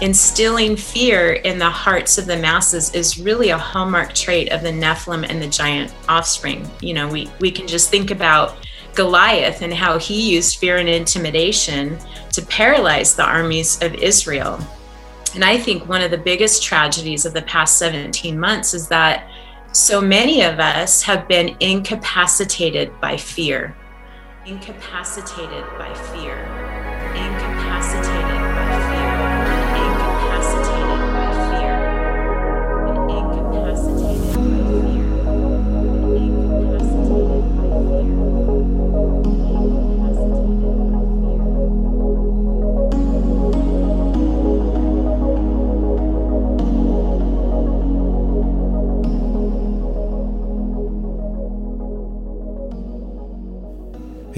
instilling fear in the hearts of the masses is really a hallmark trait of the Nephilim and the giant offspring. You know, we, we can just think about Goliath and how he used fear and intimidation to paralyze the armies of Israel. And I think one of the biggest tragedies of the past 17 months is that so many of us have been incapacitated by fear. Incapacitated by fear.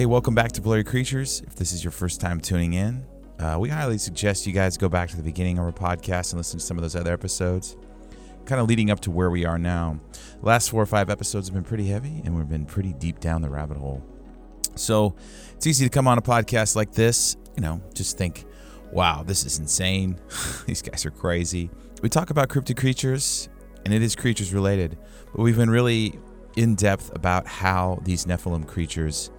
Hey, welcome back to Blurry Creatures. If this is your first time tuning in, uh, we highly suggest you guys go back to the beginning of our podcast and listen to some of those other episodes, kind of leading up to where we are now. The last four or five episodes have been pretty heavy, and we've been pretty deep down the rabbit hole. So it's easy to come on a podcast like this, you know, just think, wow, this is insane. These guys are crazy. We talk about cryptid creatures, and it is creatures related, but we've been really in depth about how these Nephilim creatures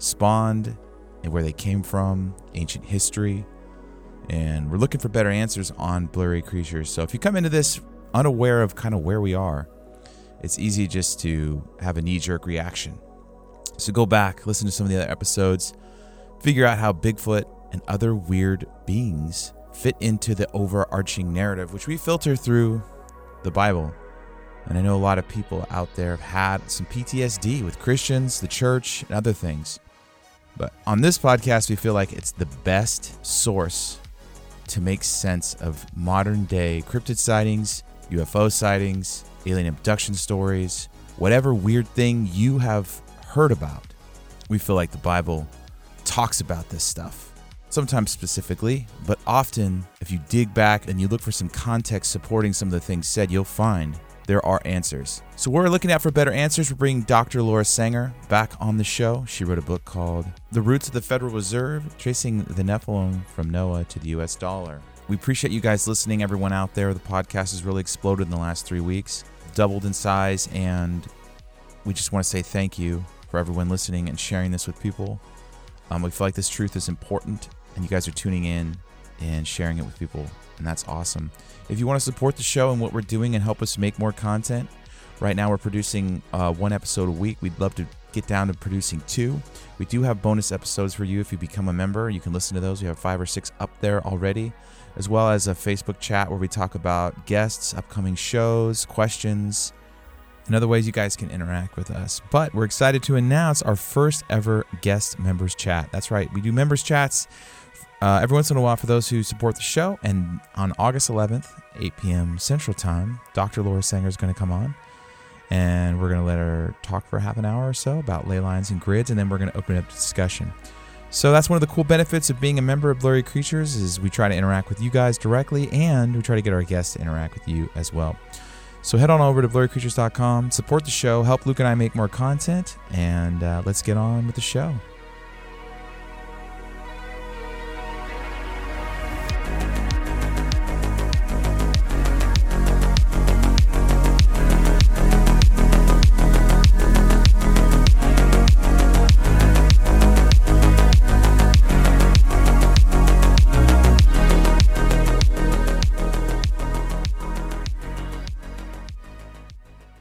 spawned and where they came from, ancient history, and we're looking for better answers on blurry creatures. So if you come into this unaware of kind of where we are, it's easy just to have a knee jerk reaction. So go back, listen to some of the other episodes, figure out how Bigfoot and other weird beings fit into the overarching narrative, which we filter through the Bible. And I know a lot of people out there have had some PTSD with Christians, the church, and other things. But on this podcast, we feel like it's the best source to make sense of modern day cryptid sightings, UFO sightings, alien abduction stories, whatever weird thing you have heard about. We feel like the Bible talks about this stuff. Sometimes specifically, but often, if you dig back and you look for some context supporting some of the things said, you'll find there are answers. So we're looking out for better answers. We're bringing Dr. Laura Sanger back on the show. She wrote a book called The Roots of the Federal Reserve, tracing the Nephilim from Noah to the US dollar. We appreciate you guys listening, everyone out there. The podcast has really exploded in the last three weeks, doubled in size, and we just want to say thank you for everyone listening and sharing this with people. Um, we feel like this truth is important, and you guys are tuning in and sharing it with people, and that's awesome. If you want to support the show and what we're doing and help us make more content, right now we're producing uh, one episode a week. We'd love to get down to producing two. We do have bonus episodes for you if you become a member. You can listen to those. We have five or six up there already, as well as a Facebook chat where we talk about guests, upcoming shows, questions, and other ways you guys can interact with us. But we're excited to announce our first ever guest members chat. That's right, we do members chats uh, every once in a while for those who support the show. And on August 11th, 8 p.m. Central Time, Dr. Laura Sanger is going to come on. And we're going to let her talk for half an hour or so about ley lines and grids. And then we're going to open up discussion. So that's one of the cool benefits of being a member of Blurry Creatures is we try to interact with you guys directly and we try to get our guests to interact with you as well. So head on over to blurrycreatures.com, support the show, help Luke and I make more content, and uh, let's get on with the show.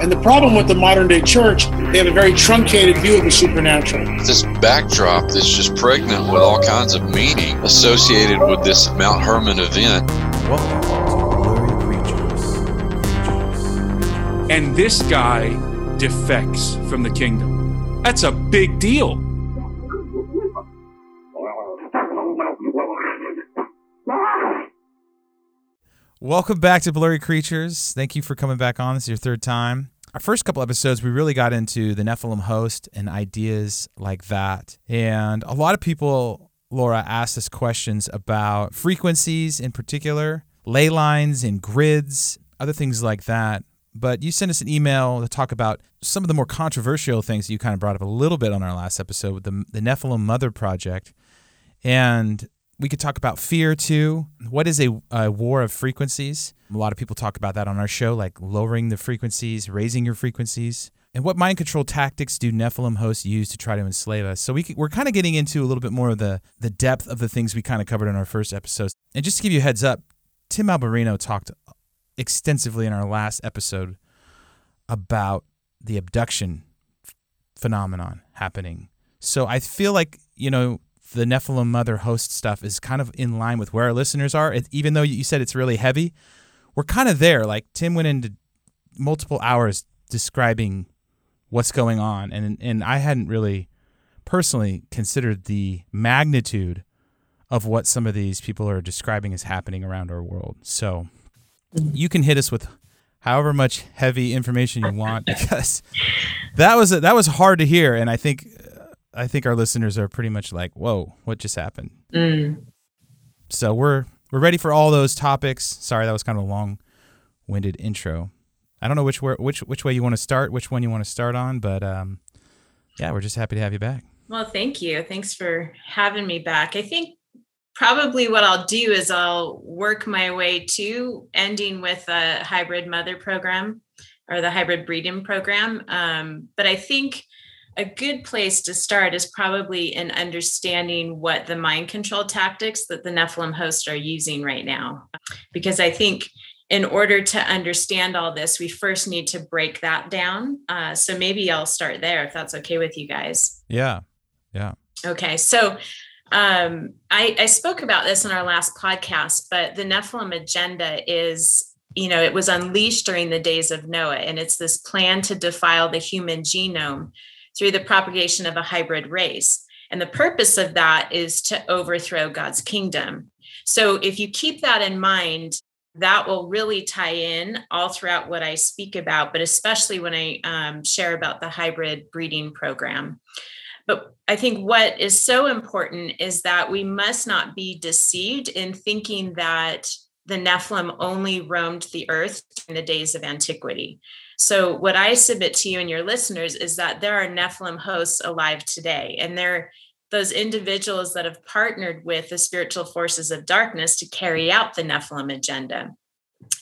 And the problem with the modern day church, they have a very truncated view of the supernatural. This backdrop that's just pregnant with all kinds of meaning associated with this Mount Hermon event. Welcome to Blurry Creatures. Creatures. and this guy defects from the kingdom. That's a big deal. Welcome back to Blurry Creatures. Thank you for coming back on. This is your third time. Our first couple episodes, we really got into the Nephilim host and ideas like that. And a lot of people, Laura, asked us questions about frequencies in particular, ley lines and grids, other things like that. But you sent us an email to talk about some of the more controversial things that you kind of brought up a little bit on our last episode with the, the Nephilim Mother Project. And we could talk about fear too. What is a, a, war of frequencies? A lot of people talk about that on our show, like lowering the frequencies, raising your frequencies. And what mind control tactics do Nephilim hosts use to try to enslave us? So we, we're kind of getting into a little bit more of the, the depth of the things we kind of covered in our first episode. And just to give you a heads up, Tim Alberino talked extensively in our last episode about the abduction phenomenon happening. So I feel like, you know, the Nephilim mother host stuff is kind of in line with where our listeners are. It, even though you said it's really heavy, we're kind of there. Like Tim went into multiple hours describing what's going on, and and I hadn't really personally considered the magnitude of what some of these people are describing as happening around our world. So you can hit us with however much heavy information you want because that was that was hard to hear, and I think I think our listeners are pretty much like, "Whoa, what just happened?" Mm. So we're we're ready for all those topics. Sorry, that was kind of a long-winded intro. I don't know which which which way you want to start, which one you want to start on, but um, yeah, we're just happy to have you back. Well, thank you. Thanks for having me back. I think probably what I'll do is I'll work my way to ending with a hybrid mother program or the hybrid breeding program. Um, but I think a good place to start is probably in understanding what the mind control tactics that the Nephilim hosts are using right now. Because I think in order to understand all this, we first need to break that down. Uh, so maybe I'll start there if that's okay with you guys. Yeah. Yeah. Okay. So um, I, I spoke about this in our last podcast, but the Nephilim agenda is you know, it was unleashed during the days of Noah, and it's this plan to defile the human genome through the propagation of a hybrid race. And the purpose of that is to overthrow God's kingdom. So if you keep that in mind, that will really tie in all throughout what I speak about, but especially when I um, share about the hybrid breeding program. But I think what is so important is that we must not be deceived in thinking that the Nephilim only roamed the earth in the days of antiquity. So, what I submit to you and your listeners is that there are Nephilim hosts alive today, and they're those individuals that have partnered with the spiritual forces of darkness to carry out the Nephilim agenda.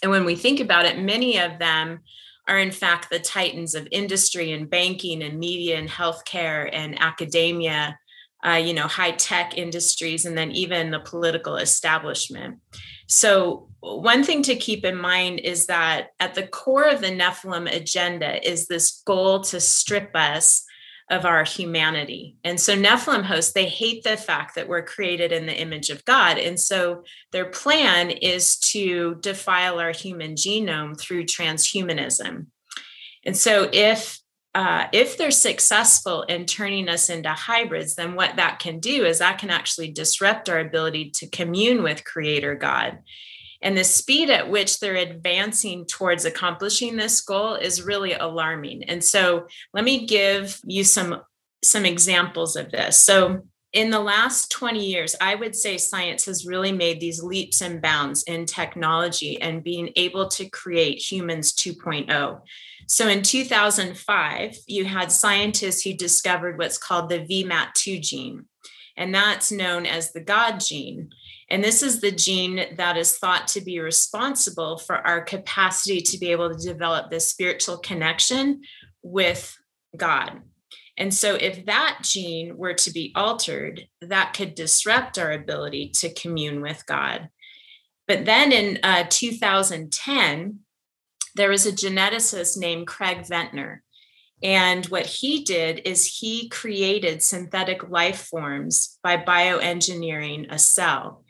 And when we think about it, many of them are in fact the titans of industry and banking and media and healthcare and academia, uh, you know, high tech industries, and then even the political establishment. So, one thing to keep in mind is that at the core of the Nephilim agenda is this goal to strip us of our humanity. And so, Nephilim hosts, they hate the fact that we're created in the image of God. And so, their plan is to defile our human genome through transhumanism. And so, if uh, if they're successful in turning us into hybrids, then what that can do is that can actually disrupt our ability to commune with Creator God. And the speed at which they're advancing towards accomplishing this goal is really alarming. And so let me give you some, some examples of this. So in the last 20 years, I would say science has really made these leaps and bounds in technology and being able to create humans 2.0. So in 2005, you had scientists who discovered what's called the VMAT2 gene, and that's known as the God gene. And this is the gene that is thought to be responsible for our capacity to be able to develop this spiritual connection with God. And so, if that gene were to be altered, that could disrupt our ability to commune with God. But then in uh, 2010, there was a geneticist named Craig Venter. And what he did is he created synthetic life forms by bioengineering a cell.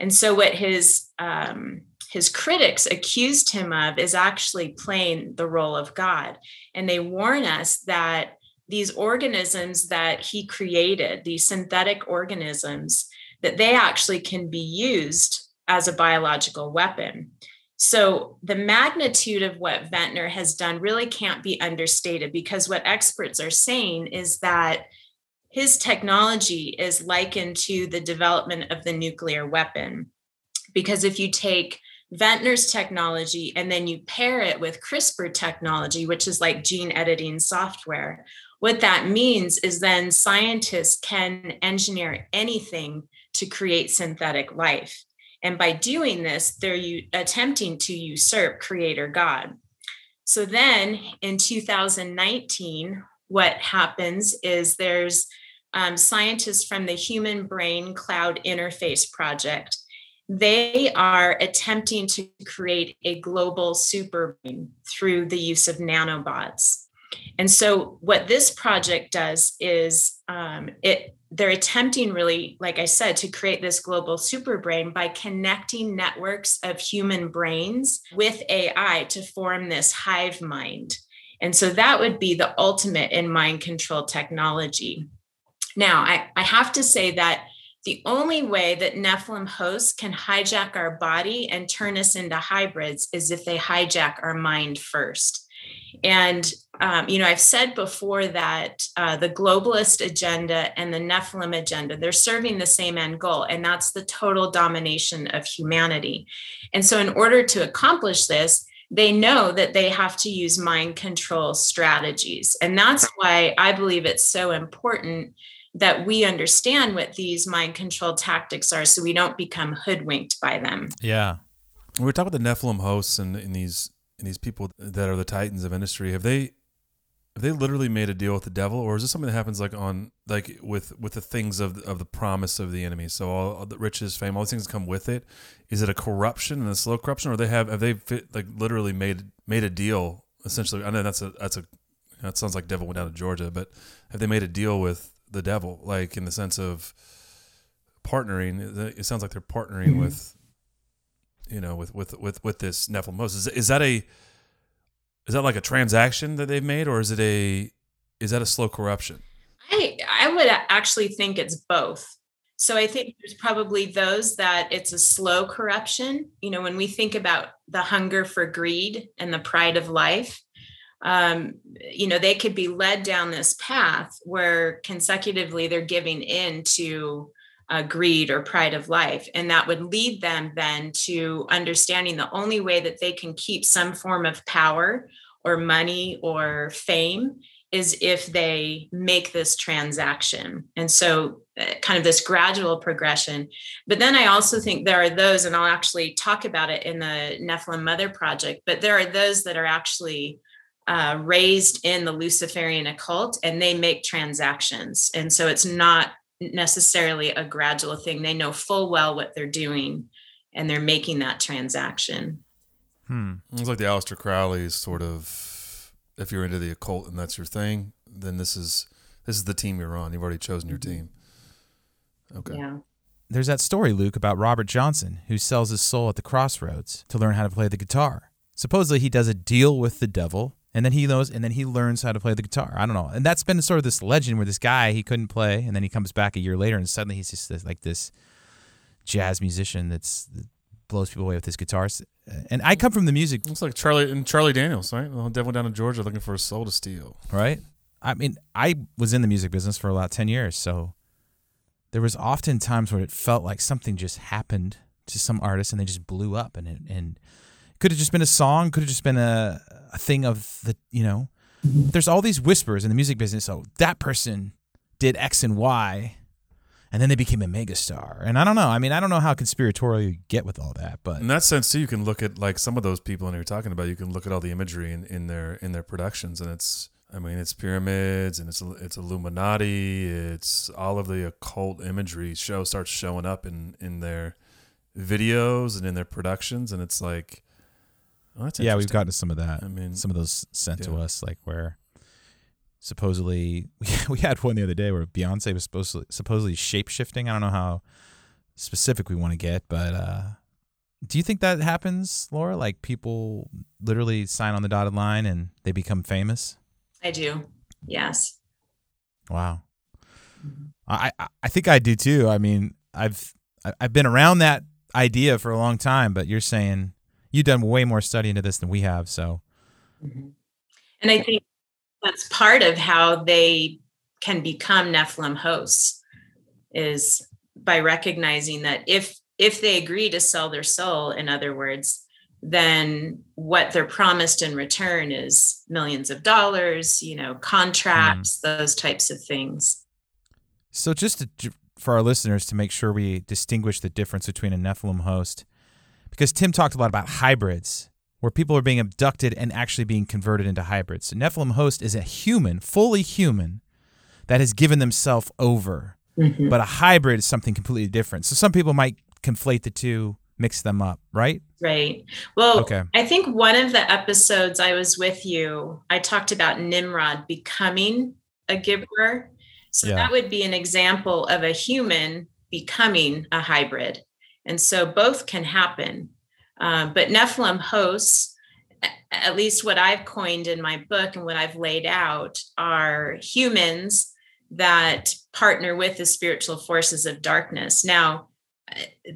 And so, what his um, his critics accused him of is actually playing the role of God. And they warn us that these organisms that he created, these synthetic organisms, that they actually can be used as a biological weapon. So the magnitude of what Venter has done really can't be understated because what experts are saying is that his technology is likened to the development of the nuclear weapon. Because if you take Venter's technology and then you pair it with CRISPR technology, which is like gene editing software, what that means is then scientists can engineer anything to create synthetic life. And by doing this, they're u- attempting to usurp creator God. So then in 2019, what happens is there's um, scientists from the Human Brain Cloud Interface Project. They are attempting to create a global super brain through the use of nanobots. And so, what this project does is um, it they're attempting really, like I said, to create this global super brain by connecting networks of human brains with AI to form this hive mind. And so that would be the ultimate in mind control technology. Now, I, I have to say that the only way that Nephilim hosts can hijack our body and turn us into hybrids is if they hijack our mind first. And, um, you know, I've said before that uh, the globalist agenda and the Nephilim agenda, they're serving the same end goal, and that's the total domination of humanity. And so, in order to accomplish this, they know that they have to use mind control strategies. And that's why I believe it's so important that we understand what these mind control tactics are so we don't become hoodwinked by them. Yeah. We're talking about the Nephilim hosts and, and these and these people that are the titans of industry, have they have they literally made a deal with the devil, or is this something that happens like on like with with the things of of the promise of the enemy? So all, all the riches, fame, all these things come with it. Is it a corruption and a slow corruption, or they have have they fit, like literally made made a deal? Essentially, I know that's a that's a that sounds like devil went down to Georgia, but have they made a deal with the devil, like in the sense of partnering? It sounds like they're partnering mm-hmm. with you know, with with with with this Nephilim Moses. Is, is that a is that like a transaction that they've made, or is it a is that a slow corruption? I I would actually think it's both. So I think there's probably those that it's a slow corruption. You know, when we think about the hunger for greed and the pride of life, um, you know, they could be led down this path where consecutively they're giving in to uh, greed or pride of life. And that would lead them then to understanding the only way that they can keep some form of power or money or fame is if they make this transaction. And so, uh, kind of this gradual progression. But then I also think there are those, and I'll actually talk about it in the Nephilim Mother Project, but there are those that are actually. Uh, raised in the Luciferian occult and they make transactions. And so it's not necessarily a gradual thing. They know full well what they're doing and they're making that transaction. Hmm. It's like the Aleister Crowley's sort of if you're into the occult and that's your thing, then this is this is the team you're on. You've already chosen your team. Okay. Yeah. There's that story, Luke, about Robert Johnson, who sells his soul at the crossroads to learn how to play the guitar. Supposedly he does a deal with the devil and then he knows and then he learns how to play the guitar. I don't know. And that's been sort of this legend where this guy he couldn't play and then he comes back a year later and suddenly he's just this, like this jazz musician that's that blows people away with his guitars. Uh, and i come from the music it's like charlie and charlie daniels right? Well, devil down in georgia looking for a soul to steal. Right? I mean i was in the music business for about 10 years so there was often times where it felt like something just happened to some artist and they just blew up and it, and could have just been a song could have just been a a thing of the you know there's all these whispers in the music business oh that person did x and y and then they became a megastar and i don't know i mean i don't know how conspiratorial you get with all that but in that sense too you can look at like some of those people and you're talking about you can look at all the imagery in, in their in their productions and it's I mean, it's pyramids and it's it's Illuminati. It's all of the occult imagery show starts showing up in in their videos and in their productions, and it's like Oh, yeah, we've gotten to some of that. I mean, some of those sent yeah. to us, like where supposedly we had one the other day where Beyonce was supposedly supposedly shape shifting. I don't know how specific we want to get, but uh, do you think that happens, Laura? Like people literally sign on the dotted line and they become famous? I do. Yes. Wow. I I think I do too. I mean, I've I've been around that idea for a long time, but you're saying you've done way more study into this than we have, so. Mm-hmm. And I think that's part of how they can become Nephilim hosts is by recognizing that if if they agree to sell their soul, in other words, then what they're promised in return is millions of dollars, you know, contracts, mm. those types of things. So, just to, for our listeners to make sure we distinguish the difference between a Nephilim host, because Tim talked a lot about hybrids, where people are being abducted and actually being converted into hybrids. So, Nephilim host is a human, fully human, that has given themselves over. Mm-hmm. But a hybrid is something completely different. So, some people might conflate the two, mix them up, right? Right. Well, okay. I think one of the episodes I was with you, I talked about Nimrod becoming a gibbor. So yeah. that would be an example of a human becoming a hybrid. And so both can happen. Uh, but Nephilim hosts, at least what I've coined in my book and what I've laid out, are humans that partner with the spiritual forces of darkness. Now,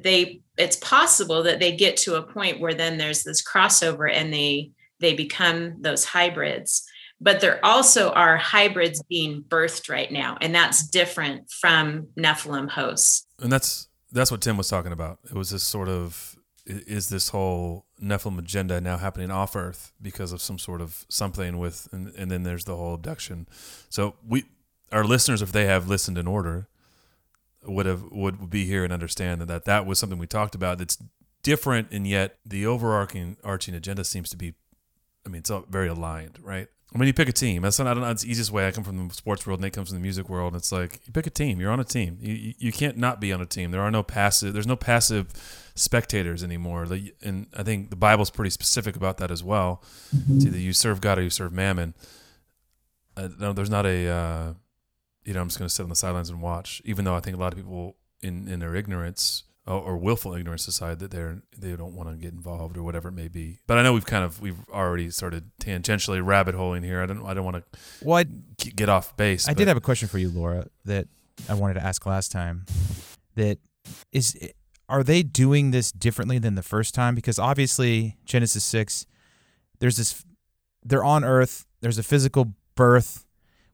they it's possible that they get to a point where then there's this crossover and they they become those hybrids but there also are hybrids being birthed right now and that's different from nephilim hosts and that's that's what tim was talking about. It was this sort of is this whole nephilim agenda now happening off earth because of some sort of something with and, and then there's the whole abduction. So we our listeners if they have listened in order would have would be here and understand that, that that was something we talked about that's different and yet the overarching arching agenda seems to be I mean it's all very aligned, right? I mean you pick a team. That's not I don't know, it's the easiest way. I come from the sports world, Nate comes from the music world. It's like you pick a team, you're on a team. You, you, you can't not be on a team. There are no passive there's no passive spectators anymore. And I think the Bible's pretty specific about that as well. Mm-hmm. It's either you serve God or you serve mammon. Uh, no, there's not a uh, you know, I'm just going to sit on the sidelines and watch, even though I think a lot of people in, in their ignorance or, or willful ignorance decide that they're they don't want to get involved or whatever it may be. But I know we've kind of we've already started tangentially rabbit holing here. I don't I don't want to well, get off base. I but. did have a question for you, Laura, that I wanted to ask last time. That is, are they doing this differently than the first time? Because obviously Genesis six, there's this, they're on Earth. There's a physical birth.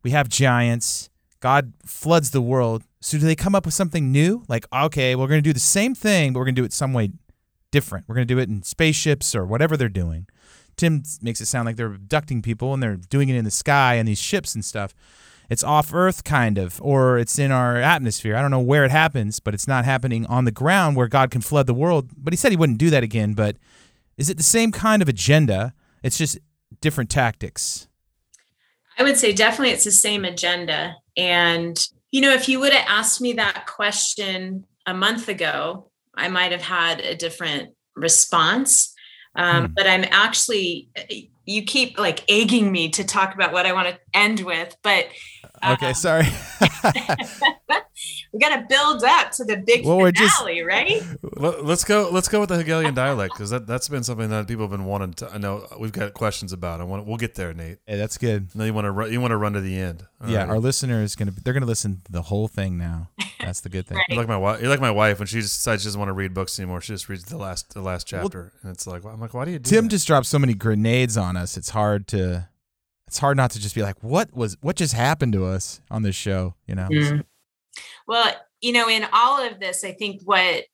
We have giants God floods the world. So do they come up with something new? Like, okay, we're going to do the same thing, but we're going to do it some way different. We're going to do it in spaceships or whatever they're doing. Tim makes it sound like they're abducting people and they're doing it in the sky and these ships and stuff. It's off Earth, kind of, or it's in our atmosphere. I don't know where it happens, but it's not happening on the ground where God can flood the world. But he said he wouldn't do that again. But is it the same kind of agenda? It's just different tactics. I would say definitely it's the same agenda. And, you know, if you would have asked me that question a month ago, I might have had a different response. Um, hmm. But I'm actually, you keep like egging me to talk about what I want to end with. But okay, um, sorry. we got to build up to the big well, finale, just, right? Let's go. Let's go with the Hegelian dialect because that that's been something that people have been wanting to. I know we've got questions about. I want. We'll get there, Nate. Hey, that's good. No, you want to run. You want to run to the end. All yeah, right. our listener is gonna. They're gonna listen to the whole thing now. That's the good thing. right. You're like my wife. You're like my wife when she decides she doesn't want to read books anymore. She just reads the last the last chapter, well, and it's like I'm like, why do you do Tim that? just dropped so many grenades on us. It's hard to it's hard not to just be like, what was what just happened to us on this show? You know. Mm. Well, you know, in all of this, I think what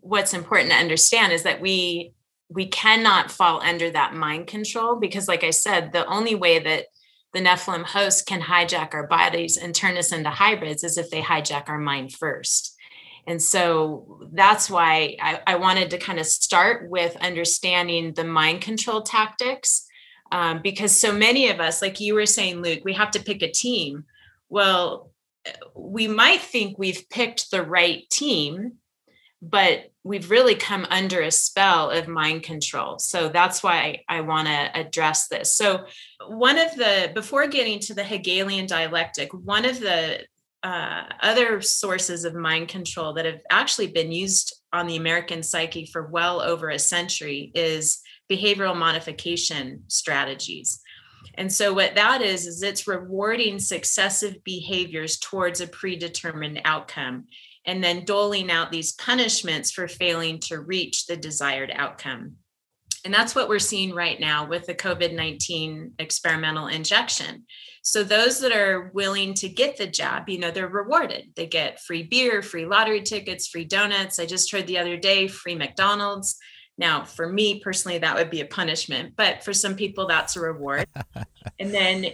what's important to understand is that we we cannot fall under that mind control because, like I said, the only way that the Nephilim hosts can hijack our bodies and turn us into hybrids is if they hijack our mind first. And so that's why I, I wanted to kind of start with understanding the mind control tactics um, because so many of us, like you were saying, Luke, we have to pick a team. Well, we might think we've picked the right team, but we've really come under a spell of mind control. So that's why I, I want to address this. So, one of the, before getting to the Hegelian dialectic, one of the uh, other sources of mind control that have actually been used on the American psyche for well over a century is behavioral modification strategies. And so what that is is it's rewarding successive behaviors towards a predetermined outcome and then doling out these punishments for failing to reach the desired outcome. And that's what we're seeing right now with the COVID 19 experimental injection. So, those that are willing to get the jab, you know, they're rewarded. They get free beer, free lottery tickets, free donuts. I just heard the other day free McDonald's. Now, for me personally, that would be a punishment, but for some people, that's a reward. and then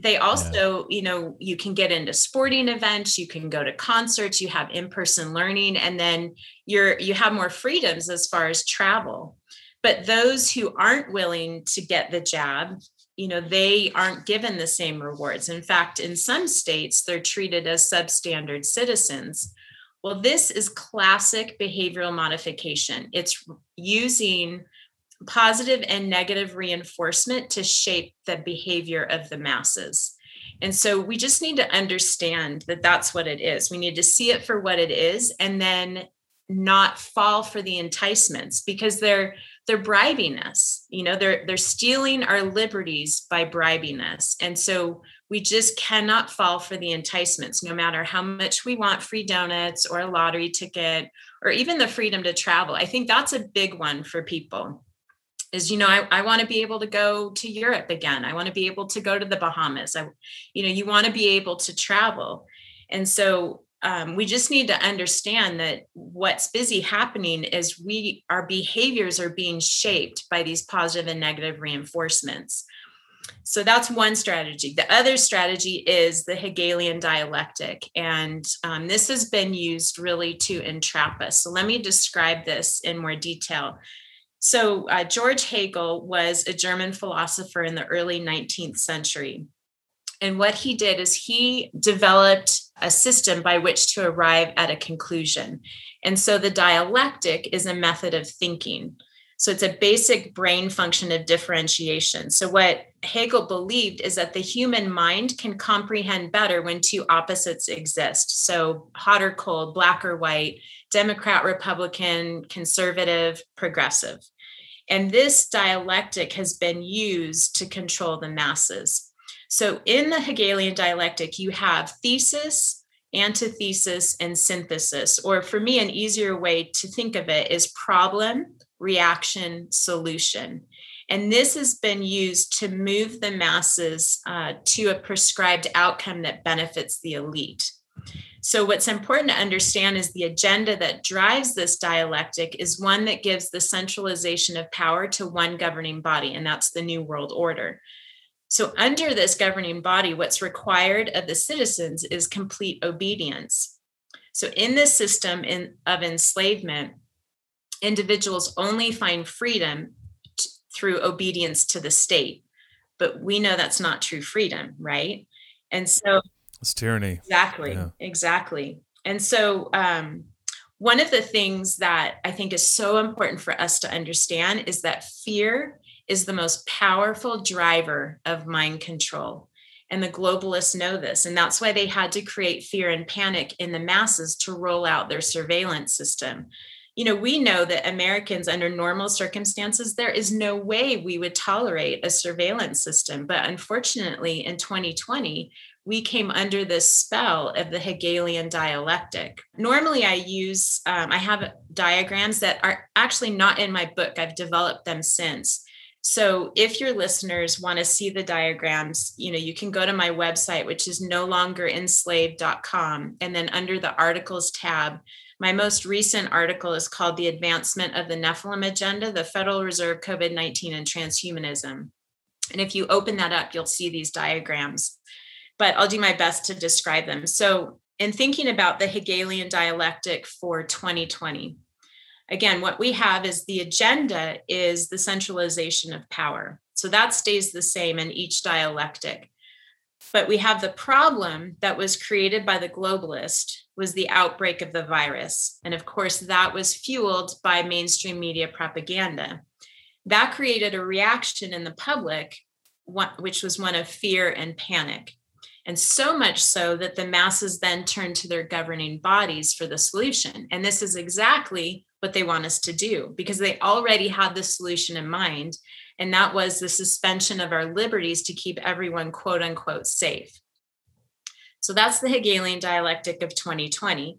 they also, yeah. you know, you can get into sporting events, you can go to concerts, you have in-person learning, and then you're you have more freedoms as far as travel. But those who aren't willing to get the jab, you know, they aren't given the same rewards. In fact, in some states, they're treated as substandard citizens well, this is classic behavioral modification. It's using positive and negative reinforcement to shape the behavior of the masses. And so we just need to understand that that's what it is. We need to see it for what it is and then not fall for the enticements because they're they're bribing us. You know, they're they're stealing our liberties by bribing us. And so we just cannot fall for the enticements, no matter how much we want free donuts or a lottery ticket or even the freedom to travel. I think that's a big one for people. Is you know, I, I want to be able to go to Europe again. I want to be able to go to the Bahamas. I, you know, you want to be able to travel. And so um, we just need to understand that what's busy happening is we our behaviors are being shaped by these positive and negative reinforcements so that's one strategy. The other strategy is the Hegelian dialectic. And um, this has been used really to entrap us. So let me describe this in more detail. So, uh, George Hegel was a German philosopher in the early 19th century. And what he did is he developed a system by which to arrive at a conclusion. And so the dialectic is a method of thinking. So it's a basic brain function of differentiation. So what Hegel believed is that the human mind can comprehend better when two opposites exist. So hot or cold, black or white, Democrat, Republican, conservative, progressive. And this dialectic has been used to control the masses. So in the Hegelian dialectic, you have thesis, antithesis, and synthesis. Or for me, an easier way to think of it is problem, reaction, solution. And this has been used to move the masses uh, to a prescribed outcome that benefits the elite. So, what's important to understand is the agenda that drives this dialectic is one that gives the centralization of power to one governing body, and that's the New World Order. So, under this governing body, what's required of the citizens is complete obedience. So, in this system in, of enslavement, individuals only find freedom t- through obedience to the state. But we know that's not true freedom, right? And so it's tyranny. Exactly. Yeah. Exactly. And so um, one of the things that I think is so important for us to understand is that fear is the most powerful driver of mind control. And the globalists know this. And that's why they had to create fear and panic in the masses to roll out their surveillance system you know, we know that Americans, under normal circumstances, there is no way we would tolerate a surveillance system. But unfortunately, in 2020, we came under this spell of the Hegelian dialectic. Normally, I use, um, I have diagrams that are actually not in my book, I've developed them since. So if your listeners want to see the diagrams, you know, you can go to my website, which is no longer enslaved.com. And then under the articles tab, my most recent article is called The Advancement of the Nephilim Agenda, the Federal Reserve, COVID 19, and Transhumanism. And if you open that up, you'll see these diagrams, but I'll do my best to describe them. So, in thinking about the Hegelian dialectic for 2020, again, what we have is the agenda is the centralization of power. So that stays the same in each dialectic. But we have the problem that was created by the globalist, was the outbreak of the virus. And of course, that was fueled by mainstream media propaganda. That created a reaction in the public, which was one of fear and panic. And so much so that the masses then turned to their governing bodies for the solution. And this is exactly what they want us to do because they already had the solution in mind. And that was the suspension of our liberties to keep everyone, quote unquote, safe. So that's the Hegelian dialectic of 2020.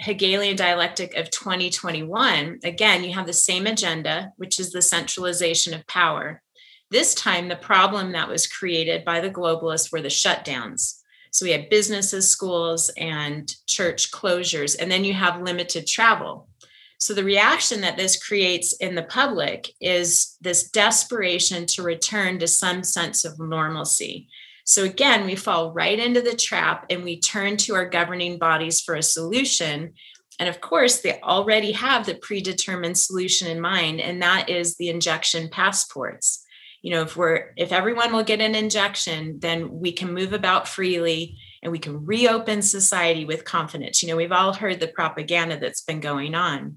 Hegelian dialectic of 2021, again, you have the same agenda, which is the centralization of power. This time, the problem that was created by the globalists were the shutdowns. So we had businesses, schools, and church closures, and then you have limited travel. So the reaction that this creates in the public is this desperation to return to some sense of normalcy. So again, we fall right into the trap and we turn to our governing bodies for a solution. And of course, they already have the predetermined solution in mind, and that is the injection passports. You know if we're if everyone will get an injection then we can move about freely and we can reopen society with confidence. You know we've all heard the propaganda that's been going on.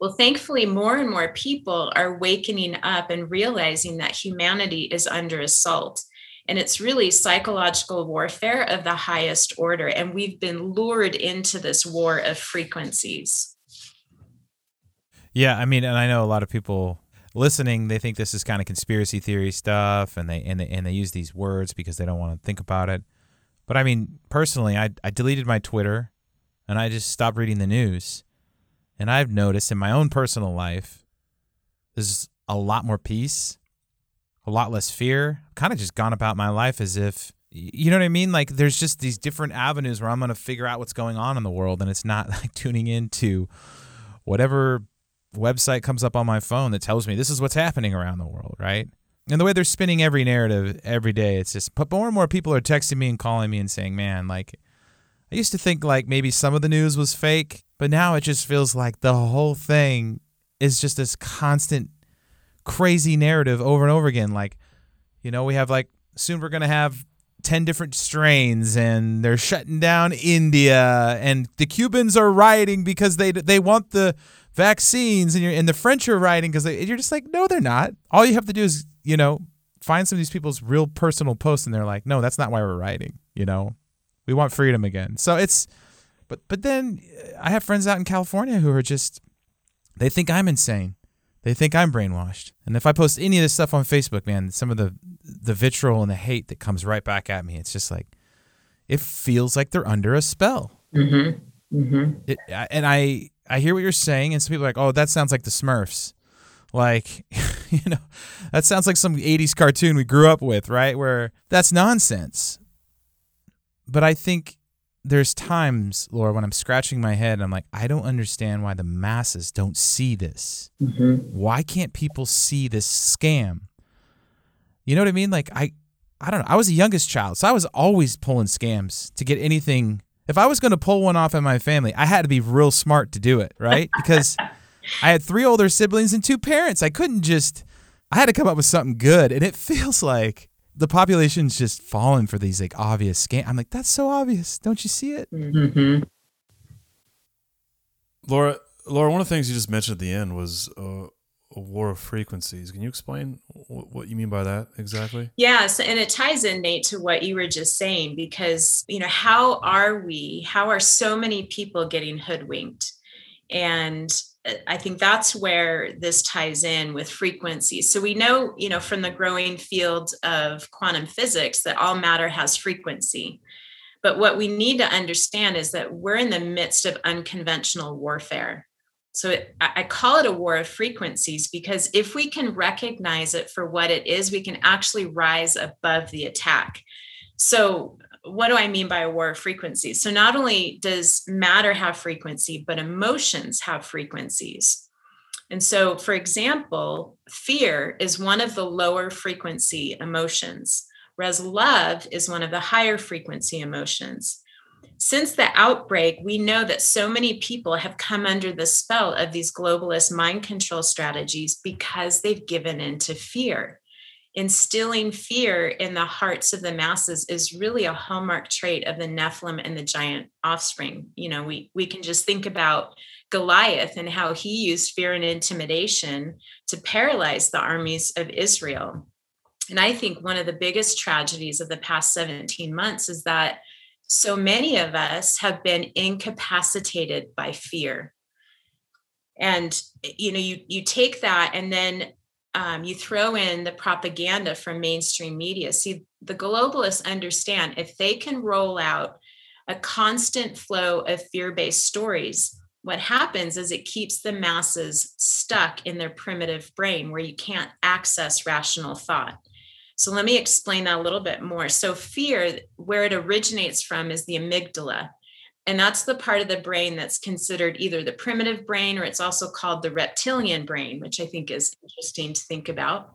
Well thankfully more and more people are wakening up and realizing that humanity is under assault and it's really psychological warfare of the highest order. And we've been lured into this war of frequencies. Yeah i mean and i know a lot of people listening, they think this is kind of conspiracy theory stuff, and they and they and they use these words because they don't want to think about it. But I mean, personally, I I deleted my Twitter, and I just stopped reading the news, and I've noticed in my own personal life, there's a lot more peace, a lot less fear. Kind of just gone about my life as if you know what I mean? Like there's just these different avenues where I'm going to figure out what's going on in the world and it's not like tuning into whatever website comes up on my phone that tells me this is what's happening around the world, right? And the way they're spinning every narrative every day, it's just, but more and more people are texting me and calling me and saying, man, like, I used to think like maybe some of the news was fake, but now it just feels like the whole thing is just this constant crazy narrative over and over again. Like, you know, we have like, soon we're to have 10 different strains and they're shutting down India and the Cubans are rioting because they they want the vaccines and and the French are rioting because you're just like no they're not. All you have to do is you know find some of these people's real personal posts and they're like no that's not why we're rioting you know? We want freedom again. So it's but but then I have friends out in California who are just they think I'm insane they think I'm brainwashed and if I post any of this stuff on Facebook man some of the the vitriol and the hate that comes right back at me it's just like it feels like they're under a spell mm-hmm. Mm-hmm. It, and I I hear what you're saying, and some people are like, "Oh, that sounds like the Smurfs." Like, you know, that sounds like some 80s cartoon we grew up with, right? Where that's nonsense. But I think there's times, Laura, when I'm scratching my head, I'm like, I don't understand why the masses don't see this. Mm-hmm. Why can't people see this scam? You know what I mean? Like, I, I don't know. I was the youngest child, so I was always pulling scams to get anything if I was going to pull one off in my family, I had to be real smart to do it, right? Because I had three older siblings and two parents. I couldn't just, I had to come up with something good. And it feels like the population's just falling for these like obvious scam. I'm like, that's so obvious. Don't you see it? Mm-hmm. Laura, Laura, one of the things you just mentioned at the end was uh, a war of frequencies. Can you explain what you mean by that exactly? Yes, and it ties in Nate to what you were just saying because you know how are we? How are so many people getting hoodwinked? And I think that's where this ties in with frequency. So we know, you know, from the growing field of quantum physics that all matter has frequency. But what we need to understand is that we're in the midst of unconventional warfare. So it, I call it a war of frequencies because if we can recognize it for what it is, we can actually rise above the attack. So, what do I mean by a war of frequencies? So, not only does matter have frequency, but emotions have frequencies. And so, for example, fear is one of the lower frequency emotions, whereas love is one of the higher frequency emotions since the outbreak, we know that so many people have come under the spell of these globalist mind control strategies because they've given into fear. Instilling fear in the hearts of the masses is really a hallmark trait of the Nephilim and the giant offspring. You know, we, we can just think about Goliath and how he used fear and intimidation to paralyze the armies of Israel. And I think one of the biggest tragedies of the past 17 months is that so many of us have been incapacitated by fear. And you know, you you take that and then um, you throw in the propaganda from mainstream media. See, the globalists understand if they can roll out a constant flow of fear based stories, what happens is it keeps the masses stuck in their primitive brain where you can't access rational thought. So let me explain that a little bit more. So, fear, where it originates from, is the amygdala. And that's the part of the brain that's considered either the primitive brain or it's also called the reptilian brain, which I think is interesting to think about.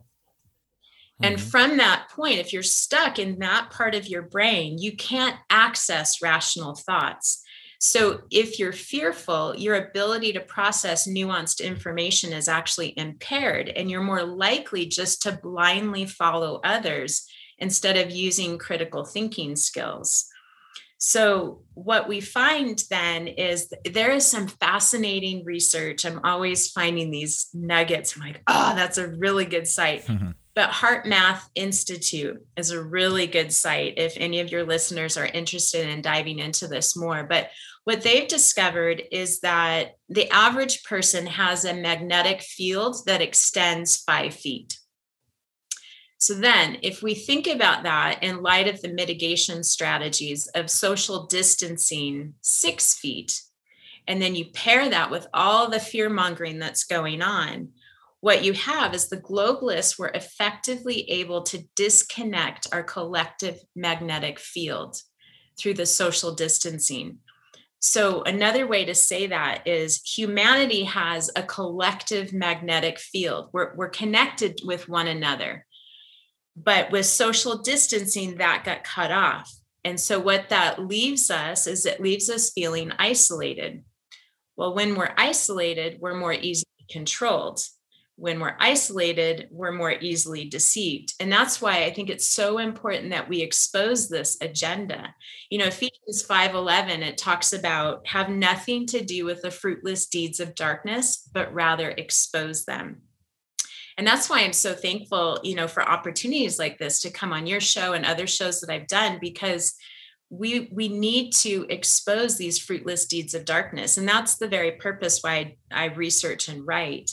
Mm-hmm. And from that point, if you're stuck in that part of your brain, you can't access rational thoughts. So, if you're fearful, your ability to process nuanced information is actually impaired, and you're more likely just to blindly follow others instead of using critical thinking skills. So, what we find then is there is some fascinating research. I'm always finding these nuggets. I'm like, oh, that's a really good site. Mm-hmm. But HeartMath Institute is a really good site if any of your listeners are interested in diving into this more. But what they've discovered is that the average person has a magnetic field that extends five feet. So, then if we think about that in light of the mitigation strategies of social distancing six feet, and then you pair that with all the fear mongering that's going on, what you have is the globalists were effectively able to disconnect our collective magnetic field through the social distancing. So, another way to say that is humanity has a collective magnetic field. We're, we're connected with one another. But with social distancing, that got cut off. And so, what that leaves us is it leaves us feeling isolated. Well, when we're isolated, we're more easily controlled when we're isolated, we're more easily deceived. And that's why I think it's so important that we expose this agenda. You know, Ephesians 5:11 it talks about have nothing to do with the fruitless deeds of darkness, but rather expose them. And that's why I'm so thankful, you know, for opportunities like this to come on your show and other shows that I've done because we we need to expose these fruitless deeds of darkness and that's the very purpose why I, I research and write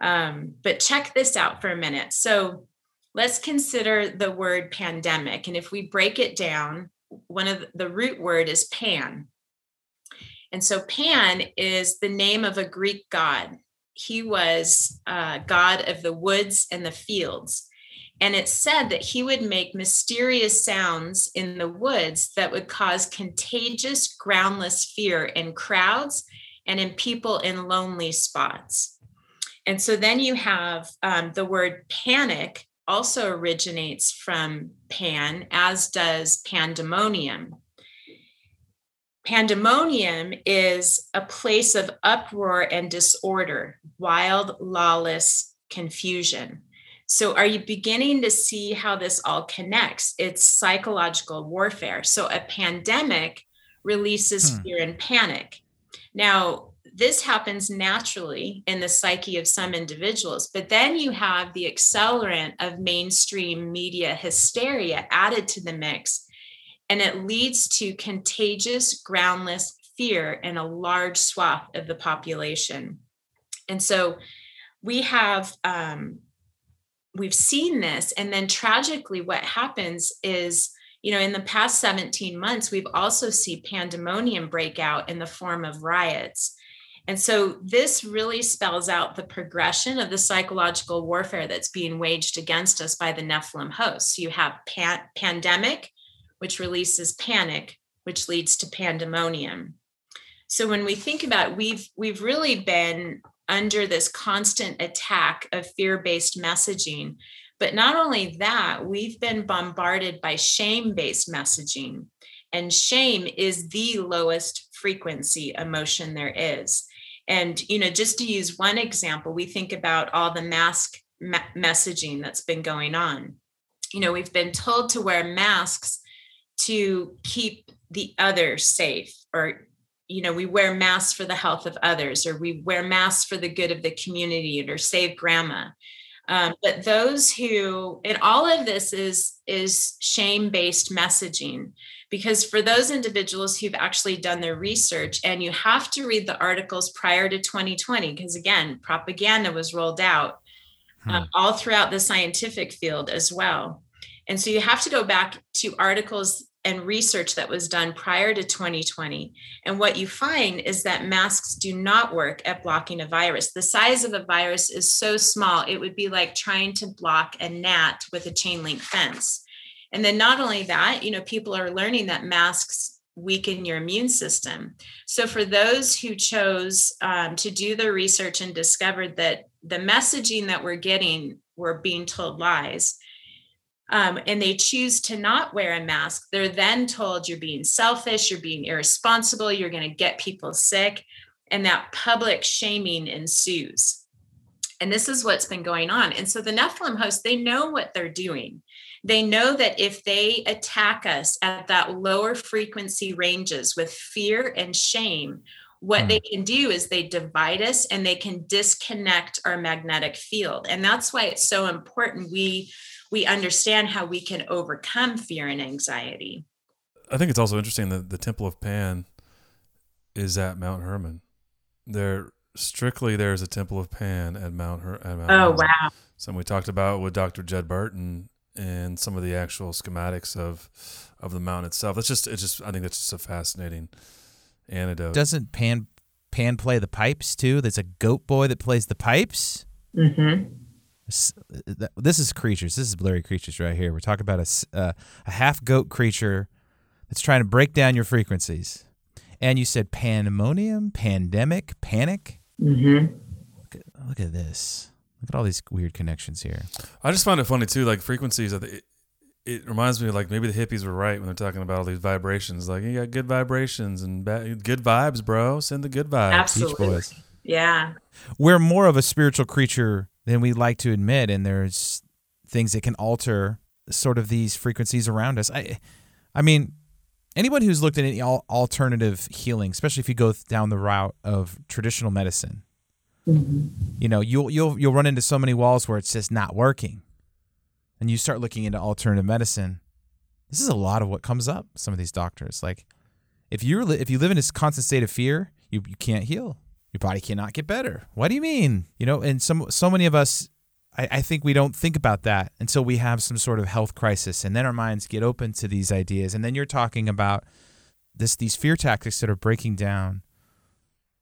um, but check this out for a minute. So let's consider the word pandemic. And if we break it down, one of the root word is pan. And so Pan is the name of a Greek god. He was uh, god of the woods and the fields. And it said that he would make mysterious sounds in the woods that would cause contagious, groundless fear in crowds and in people in lonely spots. And so then you have um, the word panic also originates from pan, as does pandemonium. Pandemonium is a place of uproar and disorder, wild, lawless confusion. So, are you beginning to see how this all connects? It's psychological warfare. So, a pandemic releases hmm. fear and panic. Now, this happens naturally in the psyche of some individuals, but then you have the accelerant of mainstream media hysteria added to the mix, and it leads to contagious, groundless fear in a large swath of the population. And so we have um, we've seen this, and then tragically, what happens is you know in the past 17 months we've also seen pandemonium break out in the form of riots and so this really spells out the progression of the psychological warfare that's being waged against us by the Nephilim hosts. You have pan- pandemic, which releases panic, which leads to pandemonium. So when we think about it, we've we've really been under this constant attack of fear-based messaging. But not only that, we've been bombarded by shame-based messaging. And shame is the lowest frequency emotion there is. And, you know, just to use one example, we think about all the mask ma- messaging that's been going on. You know, we've been told to wear masks to keep the other safe, or, you know, we wear masks for the health of others, or we wear masks for the good of the community, or save grandma. Um, but those who, and all of this is is shame based messaging, because for those individuals who've actually done their research, and you have to read the articles prior to 2020, because again, propaganda was rolled out hmm. uh, all throughout the scientific field as well. And so you have to go back to articles and research that was done prior to 2020. And what you find is that masks do not work at blocking a virus. The size of a virus is so small, it would be like trying to block a gnat with a chain link fence. And then not only that, you know, people are learning that masks weaken your immune system. So for those who chose um, to do the research and discovered that the messaging that we're getting, we're being told lies um, and they choose to not wear a mask, they're then told you're being selfish, you're being irresponsible, you're going to get people sick, and that public shaming ensues. And this is what's been going on. And so the Nephilim hosts, they know what they're doing. They know that if they attack us at that lower frequency ranges with fear and shame, what they hmm. can do is they divide us and they can disconnect our magnetic field. And that's why it's so important we we understand how we can overcome fear and anxiety. I think it's also interesting that the Temple of Pan is at Mount Hermon. There strictly there's a Temple of Pan at Mount, Her- at Mount Oh Hermon. wow. Some we talked about with Dr. Judd Burton and some of the actual schematics of of the mountain itself. It's just it's just I think that's just a fascinating anecdote. Doesn't Pan Pan play the pipes too? There's a goat boy that plays the pipes. Mm-hmm. This is creatures. This is blurry creatures right here. We're talking about a, uh, a half goat creature that's trying to break down your frequencies. And you said pandemonium, pandemic, panic. Mm-hmm. Look, at, look at this. Look at all these weird connections here. I just find it funny too. Like frequencies, it, it reminds me like maybe the hippies were right when they're talking about all these vibrations. Like you got good vibrations and bad, good vibes, bro. Send the good vibes. Absolutely. Yeah. We're more of a spiritual creature than we like to admit, and there's things that can alter sort of these frequencies around us. I, I mean, anyone who's looked at any alternative healing, especially if you go down the route of traditional medicine, mm-hmm. you know, you'll you'll you'll run into so many walls where it's just not working, and you start looking into alternative medicine. This is a lot of what comes up. Some of these doctors, like, if you if you live in this constant state of fear, you you can't heal your body cannot get better. What do you mean? You know, and some so many of us I, I, think we don't think about that until we have some sort of health crisis and then our minds get open to these ideas. And then you're talking about this these fear tactics that are breaking down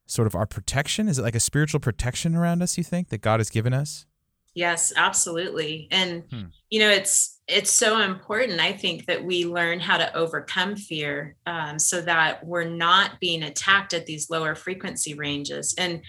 sort of our protection. Is it like a spiritual protection around us, you think, that God has given us? Yes, absolutely. And hmm. you know, it's it's so important, I think, that we learn how to overcome fear um, so that we're not being attacked at these lower frequency ranges. And,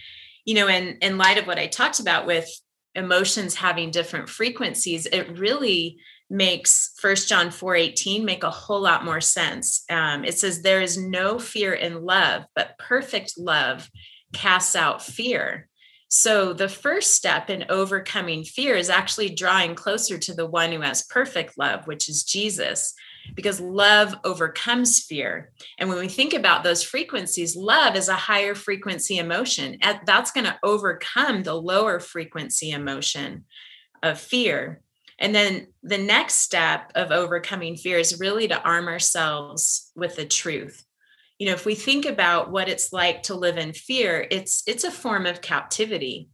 you know, in, in light of what I talked about with emotions having different frequencies, it really makes First John 4 18 make a whole lot more sense. Um, it says, There is no fear in love, but perfect love casts out fear. So, the first step in overcoming fear is actually drawing closer to the one who has perfect love, which is Jesus, because love overcomes fear. And when we think about those frequencies, love is a higher frequency emotion. That's going to overcome the lower frequency emotion of fear. And then the next step of overcoming fear is really to arm ourselves with the truth you know if we think about what it's like to live in fear it's it's a form of captivity.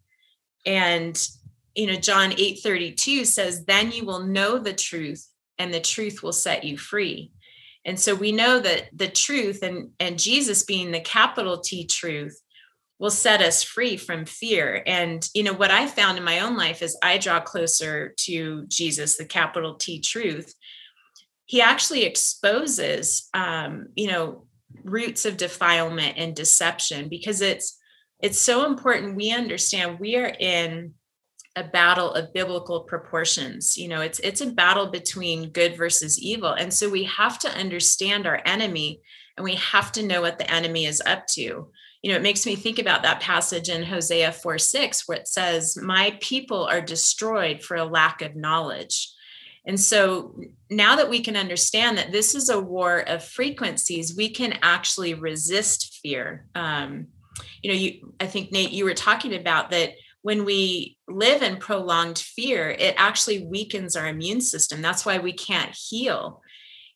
And you know john 8 32 says then you will know the truth and the truth will set you free. And so we know that the truth and and jesus being the capital t truth will set us free from fear. And you know what i found in my own life is i draw closer to jesus the capital t truth. He actually exposes um, you know roots of defilement and deception because it's it's so important we understand we are in a battle of biblical proportions. You know it's it's a battle between good versus evil. And so we have to understand our enemy and we have to know what the enemy is up to. You know it makes me think about that passage in hosea 4 6 where it says my people are destroyed for a lack of knowledge and so now that we can understand that this is a war of frequencies, we can actually resist fear. Um, you know, you I think Nate, you were talking about that when we live in prolonged fear, it actually weakens our immune system. That's why we can't heal.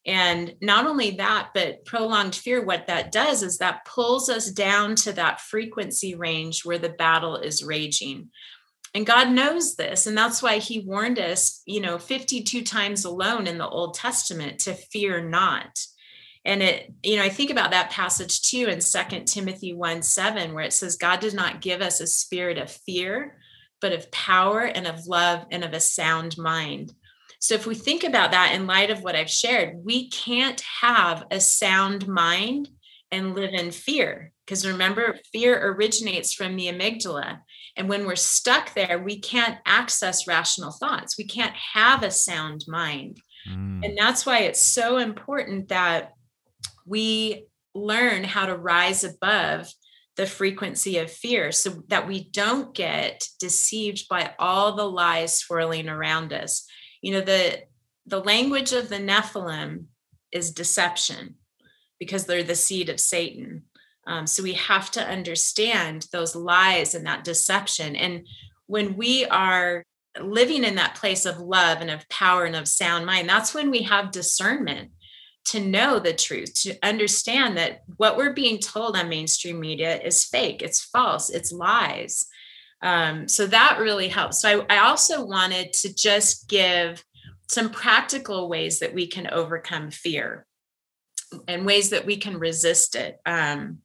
And not only that, but prolonged fear, what that does is that pulls us down to that frequency range where the battle is raging. And God knows this. And that's why he warned us, you know, 52 times alone in the Old Testament to fear not. And it, you know, I think about that passage too in Second Timothy 1 7, where it says, God did not give us a spirit of fear, but of power and of love and of a sound mind. So if we think about that in light of what I've shared, we can't have a sound mind and live in fear. Because remember, fear originates from the amygdala. And when we're stuck there, we can't access rational thoughts. We can't have a sound mind. Mm. And that's why it's so important that we learn how to rise above the frequency of fear so that we don't get deceived by all the lies swirling around us. You know, the the language of the Nephilim is deception because they're the seed of Satan. Um, so we have to understand those lies and that deception. And when we are living in that place of love and of power and of sound mind, that's when we have discernment to know the truth, to understand that what we're being told on mainstream media is fake, it's false, it's lies. Um, so that really helps. So I, I also wanted to just give some practical ways that we can overcome fear and ways that we can resist it. Um,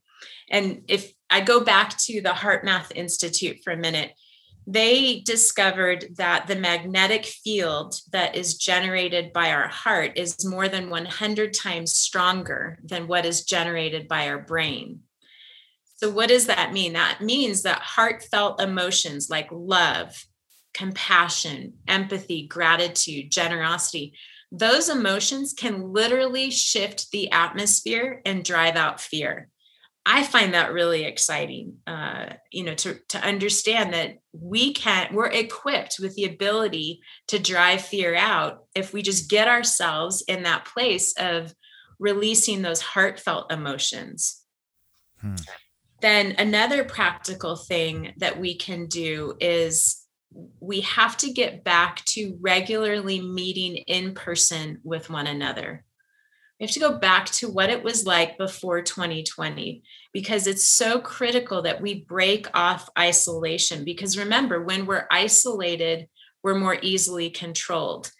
and if I go back to the HeartMath Institute for a minute, they discovered that the magnetic field that is generated by our heart is more than 100 times stronger than what is generated by our brain. So, what does that mean? That means that heartfelt emotions like love, compassion, empathy, gratitude, generosity, those emotions can literally shift the atmosphere and drive out fear. I find that really exciting, uh, you know, to, to understand that we can, we're equipped with the ability to drive fear out if we just get ourselves in that place of releasing those heartfelt emotions. Hmm. Then another practical thing that we can do is we have to get back to regularly meeting in person with one another we have to go back to what it was like before 2020 because it's so critical that we break off isolation. Because remember, when we're isolated, we're more easily controlled.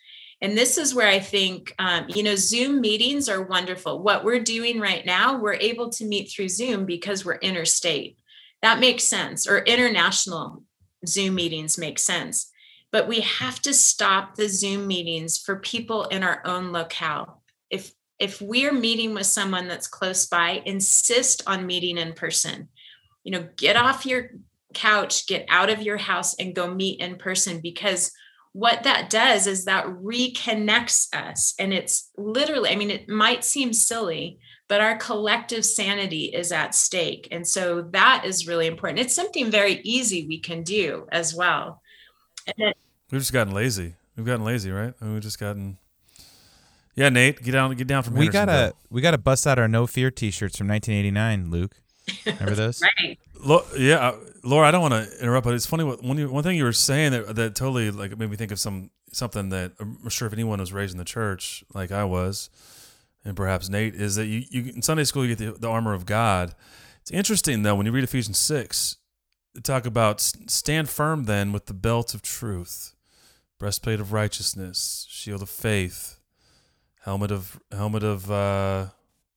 And this is where I think, um, you know, Zoom meetings are wonderful. What we're doing right now, we're able to meet through Zoom because we're interstate. That makes sense. Or international Zoom meetings make sense. But we have to stop the Zoom meetings for people in our own locale. If we're meeting with someone that's close by, insist on meeting in person. You know, get off your couch, get out of your house and go meet in person because what that does is that reconnects us. And it's literally, I mean, it might seem silly, but our collective sanity is at stake. And so that is really important. It's something very easy we can do as well. Then, We've just gotten lazy. We've gotten lazy, right? We've just gotten yeah, Nate, get down, get down from. We gotta, we gotta bust out our No Fear T-shirts from 1989, Luke. Remember those? right. Lo- yeah, uh, Laura, I don't want to interrupt, but it's funny. What one, one thing you were saying that that totally like made me think of some something that I'm sure if anyone was raised in the church like I was, and perhaps Nate is that you, you in Sunday school you get the, the armor of God. It's interesting though when you read Ephesians six, they talk about stand firm then with the belt of truth, breastplate of righteousness, shield of faith helmet of helmet of uh,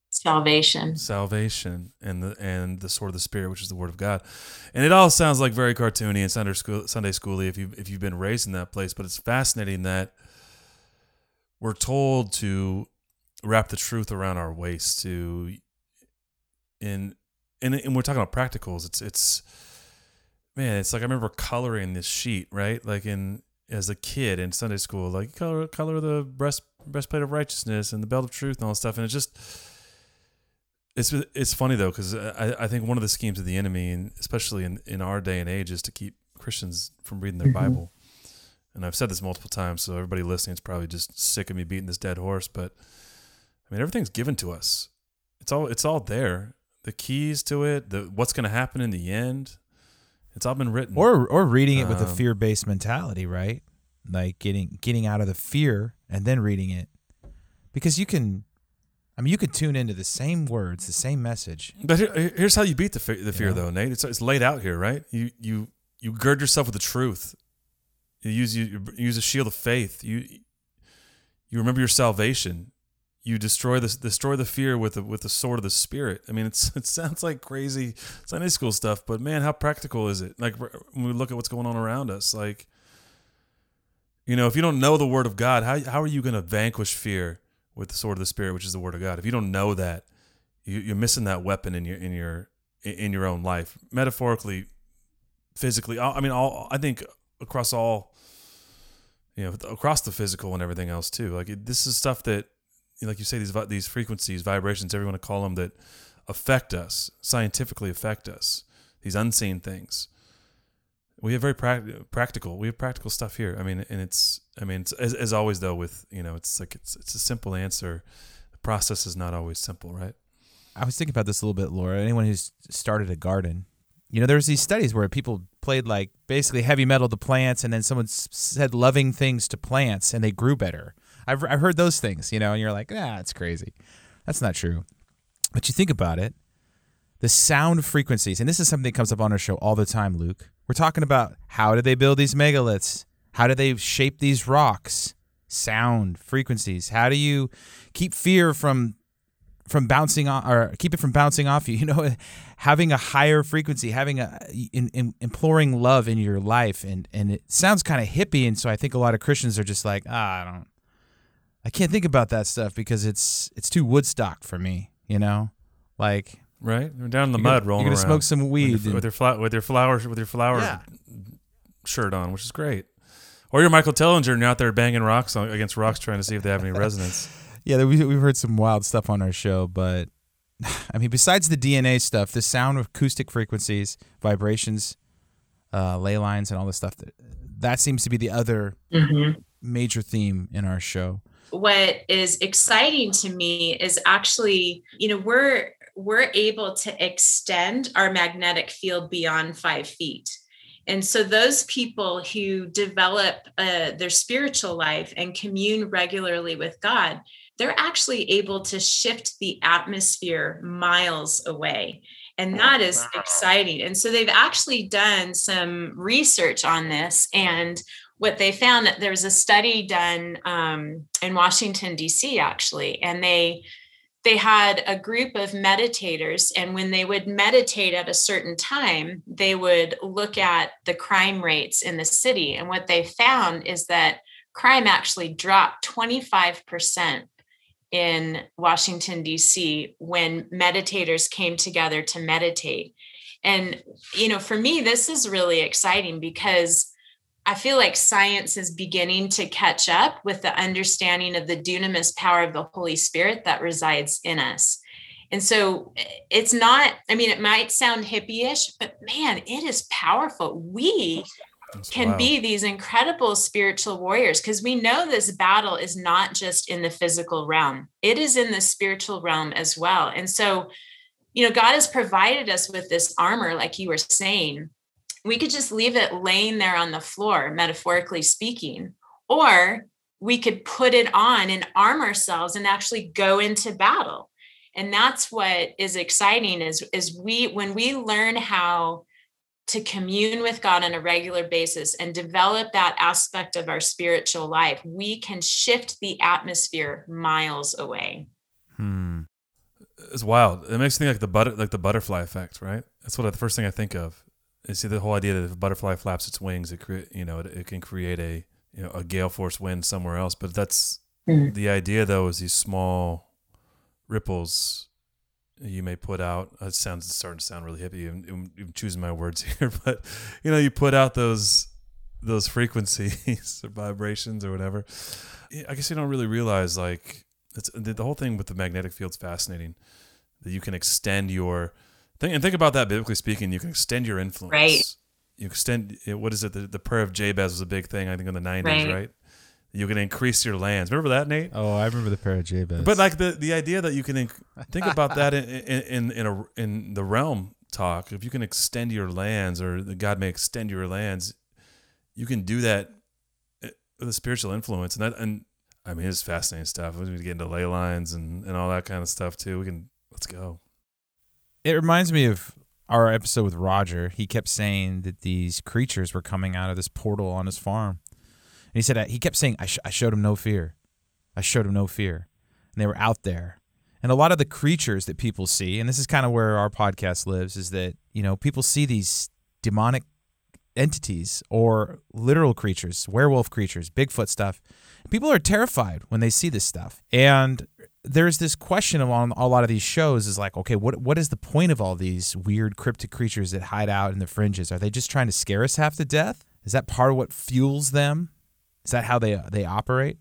salvation, salvation, and the and the sword of the spirit, which is the word of God. And it all sounds like very cartoony and Sunday school Sunday schooly if you if you've been raised in that place. But it's fascinating that we're told to wrap the truth around our waist to in and, and we're talking about practicals it's it's man it's like i remember coloring this sheet right like in as a kid in sunday school like color color the breast breastplate of righteousness and the belt of truth and all that stuff. And it's just it's it's funny though because I, I think one of the schemes of the enemy, and especially in, in our day and age, is to keep Christians from reading their mm-hmm. Bible. And I've said this multiple times, so everybody listening is probably just sick of me beating this dead horse. But I mean, everything's given to us. It's all it's all there. The keys to it, the what's going to happen in the end. It's all been written. Or or reading it with a Um, fear based mentality, right? Like getting getting out of the fear and then reading it, because you can. I mean, you could tune into the same words, the same message. But here, here's how you beat the fear, the fear Yeah. though, Nate. It's, it's laid out here, right? You you you gird yourself with the truth. You use you, you use a shield of faith. You you remember your salvation. You destroy the destroy the fear with the with the sword of the spirit. I mean, it's it sounds like crazy Sunday school stuff, but man, how practical is it? Like when we look at what's going on around us, like you know, if you don't know the word of God, how how are you going to vanquish fear with the sword of the spirit, which is the word of God? If you don't know that, you, you're missing that weapon in your in your in your own life, metaphorically, physically. I mean, all I think across all, you know, across the physical and everything else too. Like this is stuff that, like you say, these these frequencies, vibrations, everyone to call them that affect us, scientifically affect us. These unseen things. We have very prac- practical. We have practical stuff here. I mean, and it's. I mean, it's, as, as always though, with you know, it's like it's it's a simple answer. The process is not always simple, right? I was thinking about this a little bit, Laura. Anyone who's started a garden, you know, there's these studies where people played like basically heavy metal to plants, and then someone said loving things to plants, and they grew better. I've I've heard those things, you know, and you're like, ah, it's crazy. That's not true. But you think about it, the sound frequencies, and this is something that comes up on our show all the time, Luke. We're talking about how did they build these megaliths? How do they shape these rocks? Sound frequencies. How do you keep fear from from bouncing on or keep it from bouncing off you you know having a higher frequency having a in, in, imploring love in your life and and it sounds kind of hippie and so i think a lot of christians are just like ah i don't i can't think about that stuff because it's it's too woodstock for me you know like Right, We're down in the You're gonna- mud, rolling you're gonna around smoke some with weed your, with your fla- with your flowers with your flower Yeah. shirt on, which is great. Or you're Michael Tellinger and you're out there banging rocks on, against rocks, trying to see if they have any resonance. yeah we, we've heard some wild stuff on our show but i mean besides the dna stuff the sound of acoustic frequencies vibrations uh, ley lines and all this stuff that, that seems to be the other Mhm. major theme in our show what is exciting to me is actually you know we're we're able to extend our magnetic field beyond five feet. And so those people who develop uh, their spiritual life and commune regularly with god they're actually able to shift the atmosphere miles away. And that is exciting. And so they've actually done some research on this. And what they found that there was a study done um, in Washington D.C. actually, and they they had a group of meditators, and when they would meditate at a certain time, they would look at the crime rates in the city, and what they found is that crime actually dropped twenty five percent in Washington D.C. when meditators came together to meditate, and you know, for me, this is really exciting because I feel like science is beginning to catch up with the understanding of the dunamis power of the Holy Spirit that resides in us. And so eh, it's not, I mean, it might sound hippie-ish, but man, it is powerful. We can wild. be these incredible spiritual warriors because we know this battle is not just in the physical realm, it is in the spiritual realm as well. And so, you know, God has provided us with this armor, like you were saying we could just leave it laying there on the floor, metaphorically speaking, or we could put it on and arm ourselves and actually go into battle. And that's what is exciting is, is we when we learn how to commune with God on a regular basis and develop that aspect of our spiritual life, we can shift the atmosphere miles away. Hmm. It's wild. It makes me think like the butter, like the butterfly effect, right? That's what the first thing I think of. You see the whole idea that if a butterfly flaps its wings, it create, you know, it, it can create a, you know, a gale force wind somewhere else. But that's Mhm. the idea, though, is these small ripples you may put out. It sounds it's starting to sound really hippie. I'm, I'm- I'm choosing my words here, but you know, you put out those those frequencies or vibrations or whatever. I guess you don't really realize like it's the, the whole thing with the magnetic field's fascinating. That you can extend your think and think about that biblically speaking. You can extend your influence. Right. You extend what is it? The, the prayer of Jabez was a big thing. I think in the nineties, Right. right? You can increase your lands. Remember that, Nate? Oh, I remember the prayer of Jabez. But like the the idea that you can inc- think about that in in in, in, a, in the realm talk, if you can extend your lands, or God may extend your lands, you can do that eh, with a spiritual influence, and that and I mean it's fascinating stuff. We can get into ley lines and and all that kind of stuff too. We can let's go. It reminds me of our episode with Roger. He kept saying that these creatures were coming out of this portal on his farm. And he said, uh, he kept saying, I, sh- I showed him no fear. I showed him no fear. And they were out there. And a lot of the creatures that people see, and this is kind of where our podcast lives, is that, you know, people see these demonic entities or literal creatures, werewolf creatures, Bigfoot stuff. People are terrified when they see this stuff. And there's this question on a lot of these shows is like, okay, what what is the point of all these weird cryptic creatures that hide out in the fringes? Are they just trying to scare us half to death? Is that part of what fuels them? Is that how they uh, they operate?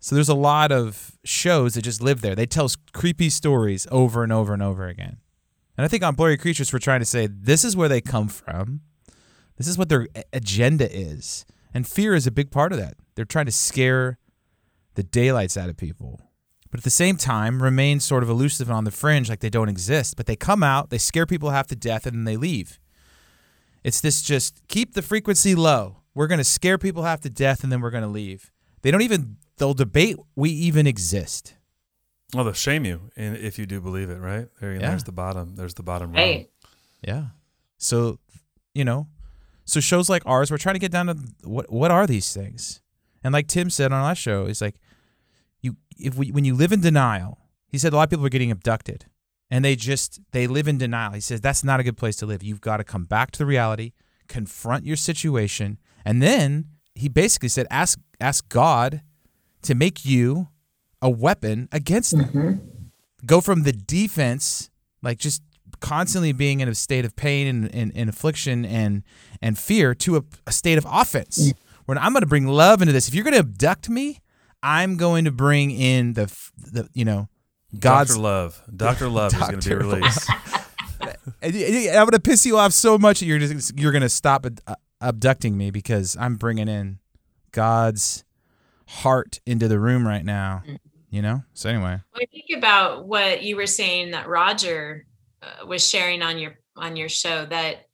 So there's a lot of shows that just live there. They tell creepy stories over and over and over again. And I think on Blurry Creatures we're trying to say this is where they come from. This is what their agenda is. And fear is a big part of that. They're trying to scare the daylights out of people but at the same time remain sort of elusive and on the fringe like they don't exist. But they come out, they scare people half to death, and then they leave. It's this just keep the frequency low. We're going to scare people half to death, and then we're going to leave. They don't even, they'll debate we even exist. Well, they'll shame you if you do believe it, right? There, yeah. There's the bottom. There's the bottom right. Yeah. So, you know, so shows like ours, we're trying to get down to what what are these things? And like Tim said on our show, he's like, you if we when you live in denial, he said a lot of people are getting abducted and they just they live in denial. He says that's not a good place to live. You've got to come back to the reality, confront your situation, and then he basically said ask ask God to make you a weapon against them. Mm-hmm. Go from the defense, like just constantly being in a state of pain and, and, and affliction and and fear, to a, a state of offense. Mm. Where I'm going to bring love into this. If you're going to abduct me, I'm going to bring in the the you know God's Doctor Love. Doctor Love is going to be released. I'm going to piss you off so much that you're just you're going to stop abducting me because I'm bringing in God's heart into the room right now. Mm. You know. So anyway, well, I think about what you were saying that Roger uh, was sharing on your on your show that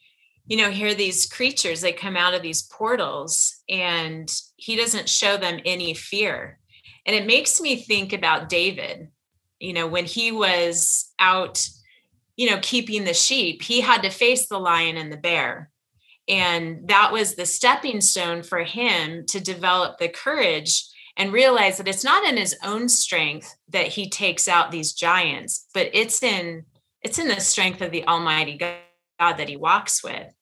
you know, here these creatures, they come out of these portals and he doesn't show them any fear. And it makes me think about David, you know, when he was out, you know, keeping the sheep, he had to face the lion and the bear. And that was the stepping stone for him to develop the courage and realize that it's not in his own strength that he takes out these giants, but it's in it's in the strength of the Almighty God God that he walks with.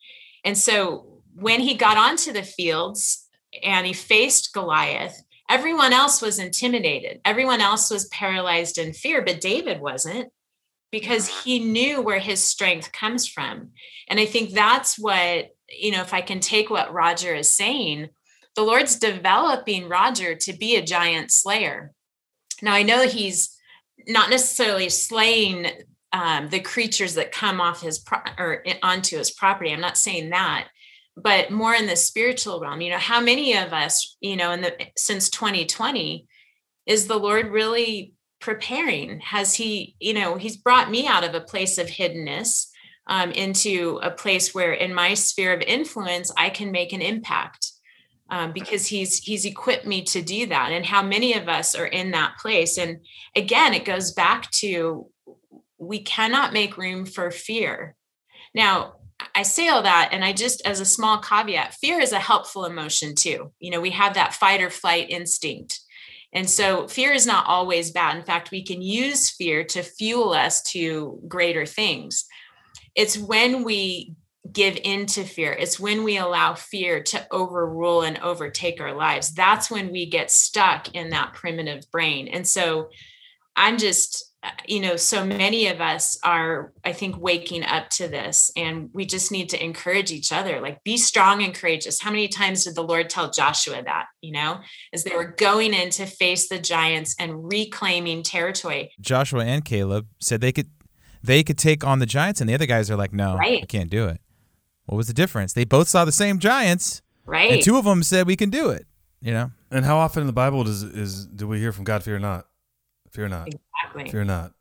And so when he got onto the fields and he faced Goliath, everyone else was intimidated. Everyone else was paralyzed in fear, but David wasn't because mm-hmm. he knew where his strength comes from. And I think that's what, you know, if I can take what Roger is saying, the Lord's developing Roger to be a giant slayer. Now, I know he's not necessarily slaying um, the creatures that come off his pro- or onto his property. I'm not saying that, but more in the spiritual realm. You know, how many of us, you know, in the since 2020, is the Lord really preparing? Has He, you know, He's brought me out of a place of hiddenness um, into a place where, in my sphere of influence, I can make an impact. Um, because he's he's equipped me to do that and how many of us are in that place and again it goes back to we cannot make room for fear. Now, I say all that, and I just, as a small caveat, fear is a helpful emotion too. You know, we have that fight or flight instinct. And so fear is not always bad. In fact, we can use fear to fuel us to greater things. It's when we give into fear, it's when we allow fear to overrule and overtake our lives. That's when we get stuck in that primitive brain. And so I'm just, Uh, you know, so many of us are, I think, waking up to this, and we just need to encourage each other. Like, be strong and courageous. How many times did the Lord tell Joshua that, you know, as they were going in to face the giants and reclaiming territory? Joshua and Caleb said they could they could take on the giants, and the other guys are like, no, right. I can't do it. What was the difference? They both saw the same giants, right? And two of them said we can do it. You know. And how often in the Bible does is do we hear from God fear not? Fear not. Exactly. Fear not.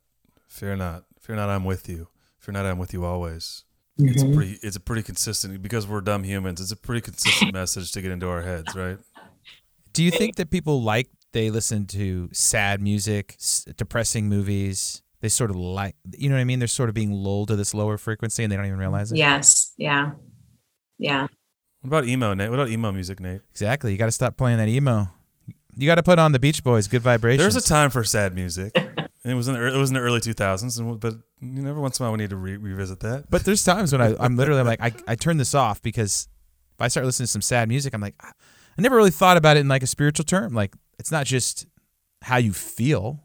Fear not. Fear not. I'm with you. Fear not. I'm with you always. it's mm-hmm. pretty it's a pretty consistent because we're dumb humans. It's a pretty consistent message to get into our heads, right? Do you think that people like they listen to sad music, s- depressing movies? They sort of like, you know what I mean? They're sort of being lulled to this lower frequency and they don't even realize it. Yes. Yeah. Yeah. What about emo, Nate? What about emo music, Nate? Exactly. You got to stop playing that emo. You got to put on the Beach Boys, "Good Vibrations." There's a time for sad music. it was in the, it was in the early 2000s, and but you know, every once in a while we need to re- revisit that. But there's times when I, I'm literally like, I, I turn this off because if I start listening to some sad music, I'm like, I never really thought about it in like a spiritual term. Like, it's not just how you feel.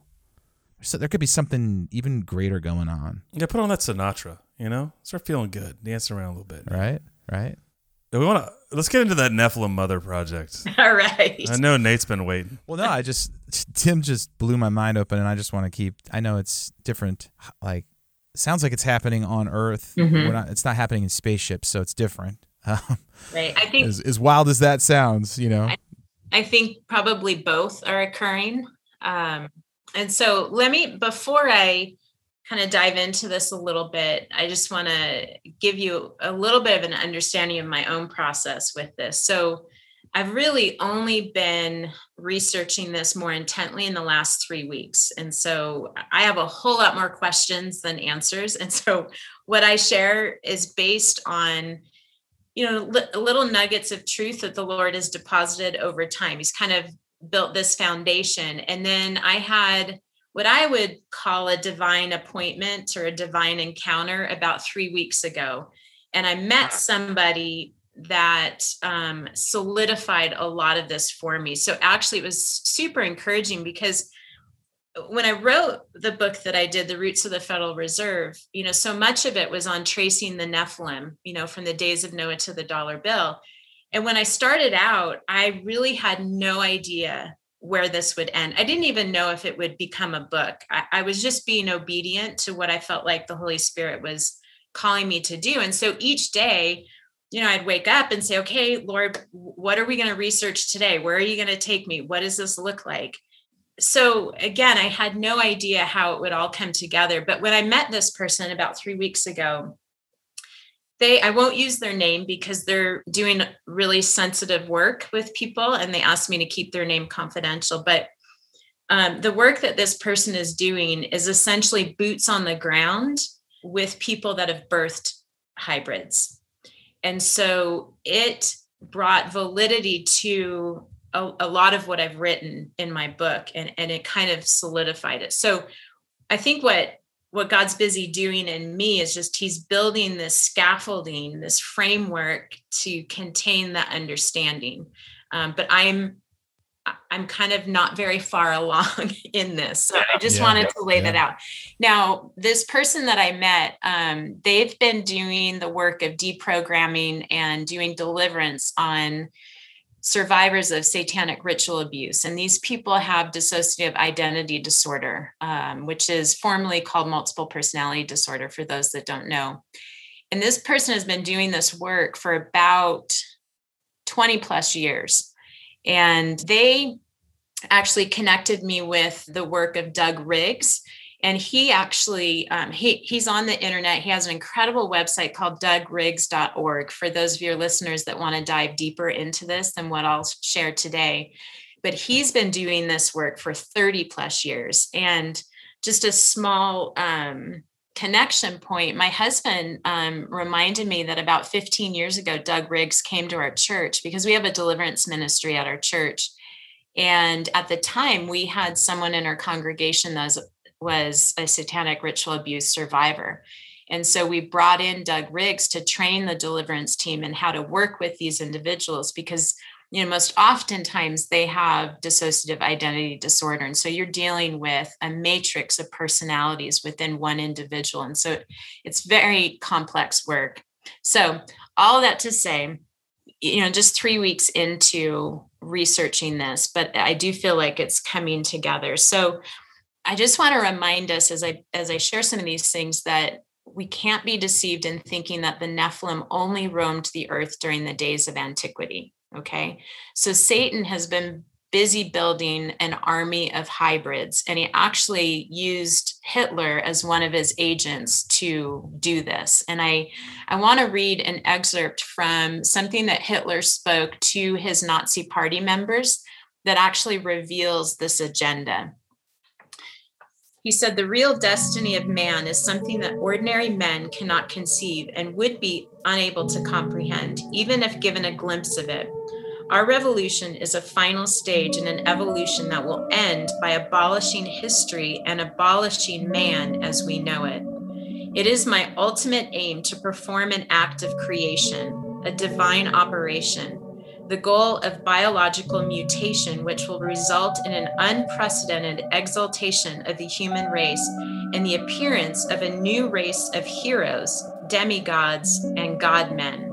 So there could be something even greater going on, Yeah, put on that Sinatra. You know, start feeling good, dance around a little bit. right? Right? We want to let's get into that Nephilim Mother project. All right. I know Nate's been waiting. Well, no, I just Tim just blew my mind open, and I just want to keep. I know it's different. Like, sounds like it's happening on Earth. Mhm. We're not. It's not happening in spaceships, so it's different. Um, Right. I think as, as wild as that sounds, you know. I think probably both are occurring. Um, and so let me, before I kind of dive into this a little bit, I just want to give you a little bit of an understanding of my own process with this. So I've really only been researching this more intently in the last three weeks. And so I have a whole lot more questions than answers. And so what I share is based on you know li- little nuggets of truth that the lord has deposited over time he's kind of built this foundation and then i had what i would call a divine appointment or a divine encounter about three weeks ago. And i met somebody that um, solidified a lot of this for me. So actually it was super encouraging because when I wrote the book that I did, The Roots of the Federal Reserve, you know, so much of it was on tracing the Nephilim, you know, from the days of Noah to the dollar bill. And when I started out, I really had no idea where this would end. I didn't even know if it would become a book. I, I was just being obedient to what I felt like the Holy Spirit was calling me to do. And so each day, you know, I'd wake up and say, okay, Lord, what are we going to research today? Where are you going to take me? What does this look like? so again, I had no idea how it would all come together. But when I met this person about three weeks ago, they I won't use their name because they're doing really sensitive work with people, and they asked me to keep their name confidential. But um, the work that this person is doing is essentially boots on the ground with people that have birthed hybrids. And so it brought validity to a, a, lot of what I've written in my book and, and it kind of solidified it. So I think what what God's busy doing in me is just he's building this scaffolding, this framework to contain that understanding. Um, but I'm I'm kind of not very far along in this. So I just Yeah. wanted to lay Yeah. that out. Now, this person that I met, um, they've been doing the work of deprogramming and doing deliverance on survivors of satanic ritual abuse. And these people have dissociative identity disorder, um, which is formally called multiple personality disorder for those that don't know. And this person has been doing this work for about 20 plus years. And they actually connected me with the work of Doug Riggs. And he actually um, he he's on the internet. He has an incredible website called DougRiggs.org for those of your listeners that want to dive deeper into this than what I'll share today. But he's been doing this work for 30 plus years. And just a small um, connection point my husband um, reminded me that about 15 years ago, Doug Riggs came to our church because we have a deliverance ministry at our church. And at the time, we had someone in our congregation that was, was a satanic ritual abuse survivor. And so we brought in Doug Riggs to train the deliverance team and how to work with these individuals because you know most oftentimes they have dissociative identity disorder. And so you're dealing with a matrix of personalities within one individual. And so it's very complex work. So all that to say you know just 3 weeks into researching this but I do feel like it's coming together. So I just want to remind us as I as I share some of these things that we can't be deceived in thinking that the Nephilim only roamed the earth during the days of antiquity. Okay. So Satan has been busy building an army of hybrids. And he actually used Hitler as one of his agents to do this. And I, I want to read an excerpt from something that Hitler spoke to his Nazi party members that actually reveals this agenda. He said, The real destiny of man is something that ordinary men cannot conceive and would be unable to comprehend, even if given a glimpse of it. Our revolution is a final stage in an evolution that will end by abolishing history and abolishing man as we know it. It is my ultimate aim to perform an act of creation, a divine operation, the goal of biological mutation, which will result in an unprecedented exaltation of the human race and the appearance of a new race of heroes, demigods, and godmen.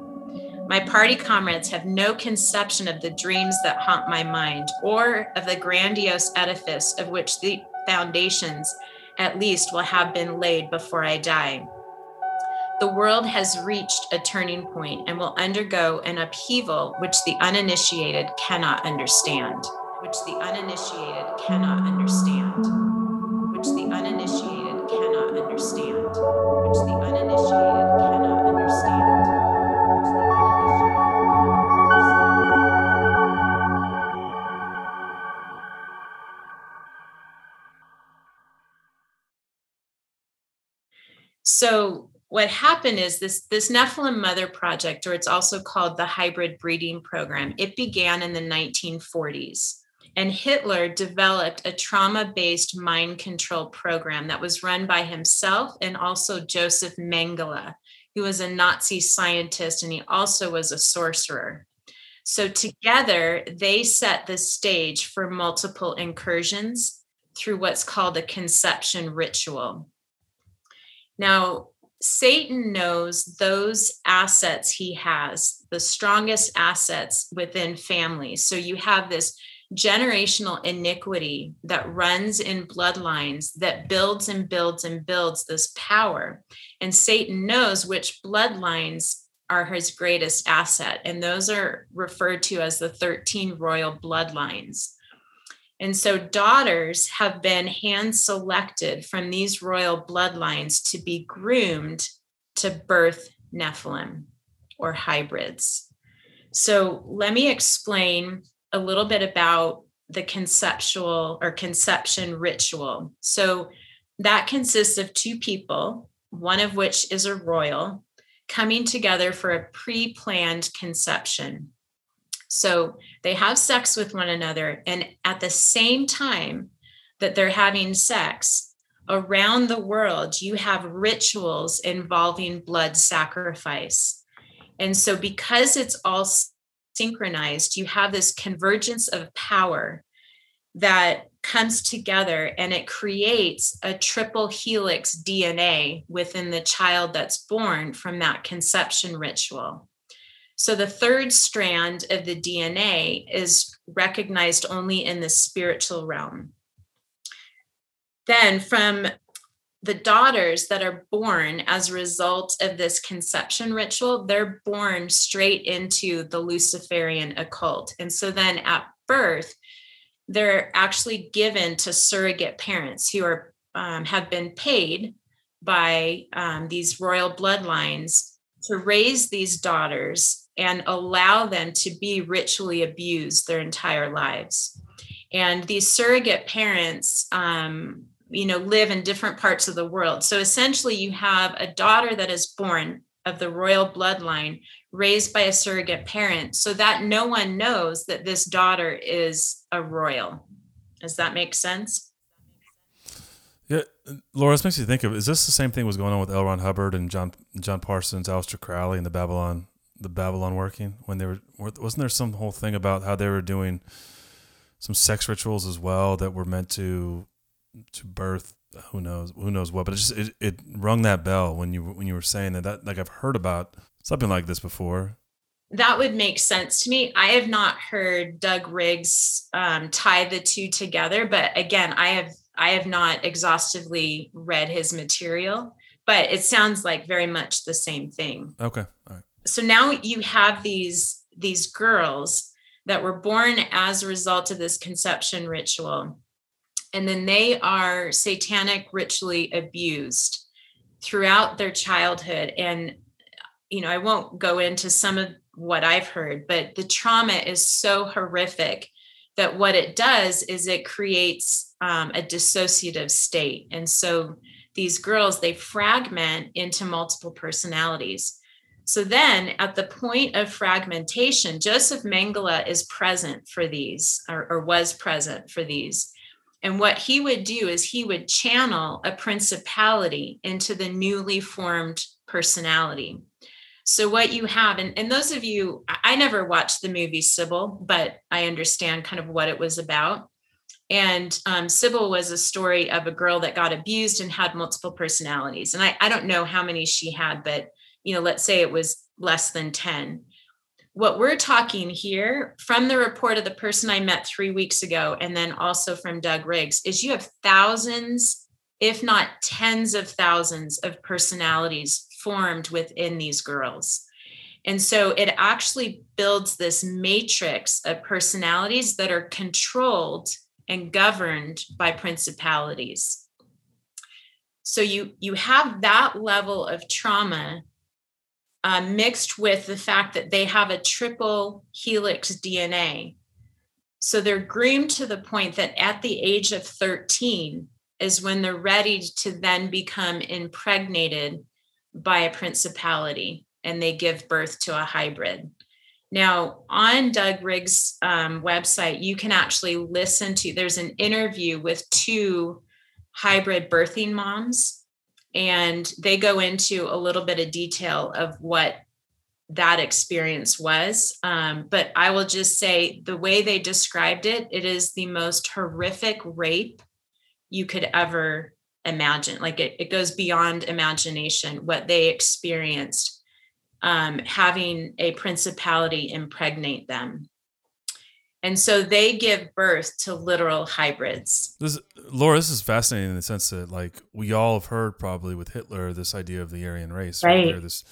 My party comrades have no conception of the dreams that haunt my mind or of the grandiose edifice of which the foundations, at least, will have been laid before I die. The world has reached a turning point and will undergo an upheaval which the uninitiated cannot understand. Which the uninitiated cannot understand. Which the uninitiated cannot understand. Which the uninitiated cannot understand. So what happened is this this Nephilim Mother Project, or it's also called the Hybrid Breeding Program, it began in the 1940s. And Hitler developed a trauma based mind control program that was run by himself and also Joseph Mengele, who was a Nazi scientist and he also was a sorcerer. So, together, they set the stage for multiple incursions through what's called a conception ritual. Now, Satan knows those assets he has, the strongest assets within families. So you have this generational iniquity that runs in bloodlines that builds and builds and builds this power. And Satan knows which bloodlines are his greatest asset. And those are referred to as the 13 royal bloodlines. And so daughters have been hand selected from these royal bloodlines to be groomed to birth Nephilim or hybrids. So let me explain a little bit about the conceptual or conception ritual. So that consists of two people, one of which is a royal, coming together for a pre planned conception. So they have sex with one another. And at the same time that they're having sex, around the world, you have rituals involving blood sacrifice. And so, because it's all synchronized, you have this convergence of power that comes together and it creates a triple helix DNA within the child that's born from that conception ritual. So the third strand of the DNA is recognized only in the spiritual realm. Then, from the daughters that are born as a result of this conception ritual, they're born straight into the Luciferian occult. And so then at birth, they're actually given to surrogate parents who are um, have been paid by um, these royal bloodlines to raise these daughters and allow them to be ritually abused their entire lives. And these surrogate parents, um, you know, live in different parts of the world. So essentially, you have a daughter that is born of the royal bloodline raised by a surrogate parent so that no one knows that this daughter is a royal. Does that make sense? Yeah, Laura, this makes you think of is this the same thing was going on with L. Ron Hubbard and John John Parsons, Aleister Crowley, and the Babylon the Babylon working when they were wasn't there some whole thing about how they were doing some sex rituals as well that were meant to to birth who knows who knows what but it just it, it rung that bell when you when you were saying that that like I've heard about something like this before that would make sense to me. I have not heard Doug Riggs um, tie the two together, but again, I have I have not exhaustively read his material, but it sounds like very much the same thing. Okay, all right so now you have these these girls that were born as a result of this conception ritual. And then they are satanic ritually abused throughout their childhood. And, you know, I won't go into some of what I've heard, but the trauma is so horrific that what it does is it creates um, a dissociative state. And so these girls, they fragment into multiple personalities. So then at the point of fragmentation, Joseph Mengele is present for these or, or, was present for these. And what he would do is he would channel a principality into the newly formed personality. So what you have, and, and those of you, I never watched the movie Sybil, but I understand kind of what it was about. And um, Sybil was a story of a girl that got abused and had multiple personalities. And I, I don't know how many she had, but you know, let's say it was less than 10. What we're talking here from the report of the person I met three weeks ago, and then also from Doug Riggs, is you have thousands, if not tens of thousands of personalities formed within these girls. And so it actually builds this matrix of personalities that are controlled and governed by principalities. So you you have that level of trauma uh, mixed with the fact that they have a triple helix DNA. So they're groomed to the point that at the age of 13 is when they're ready to then become impregnated by a principality and they give birth to a hybrid. Now, on Doug Riggs' um, website, you can actually listen to, there's an interview with two hybrid birthing moms and they go into a little bit of detail of what that experience was. Um, but I will just say the way they described it, it is the most horrific rape you could ever imagine. Like it, it goes beyond imagination what they experienced um, having a principality impregnate them. And so they give birth to literal hybrids. This, Laura, this is fascinating in the sense that, like, we all have heard probably with Hitler this idea of the Aryan race, right? This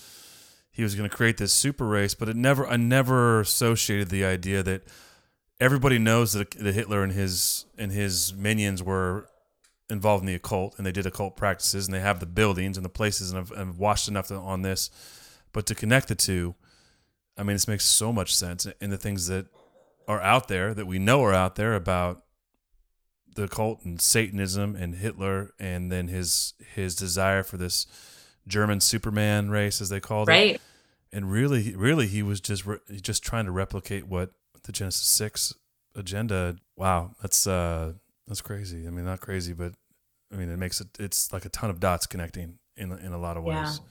he was going to create this super race, but it never, I never associated the idea that everybody knows that, that Hitler and his and his minions were involved in the occult and they did occult practices and they have the buildings and the places and I've, I've watched enough to, on this, but to connect the two, I mean, this makes so much sense in the things that are out there that we know are out there about the cult and Satanism and Hitler and then his his desire for this German Superman race as they called right. it. And really really he was just re- just trying to replicate what the Genesis 6 agenda. Wow, that's uh that's crazy. I mean, not crazy, but I mean, it makes it it's like a ton of dots connecting in in a lot of ways. Yeah.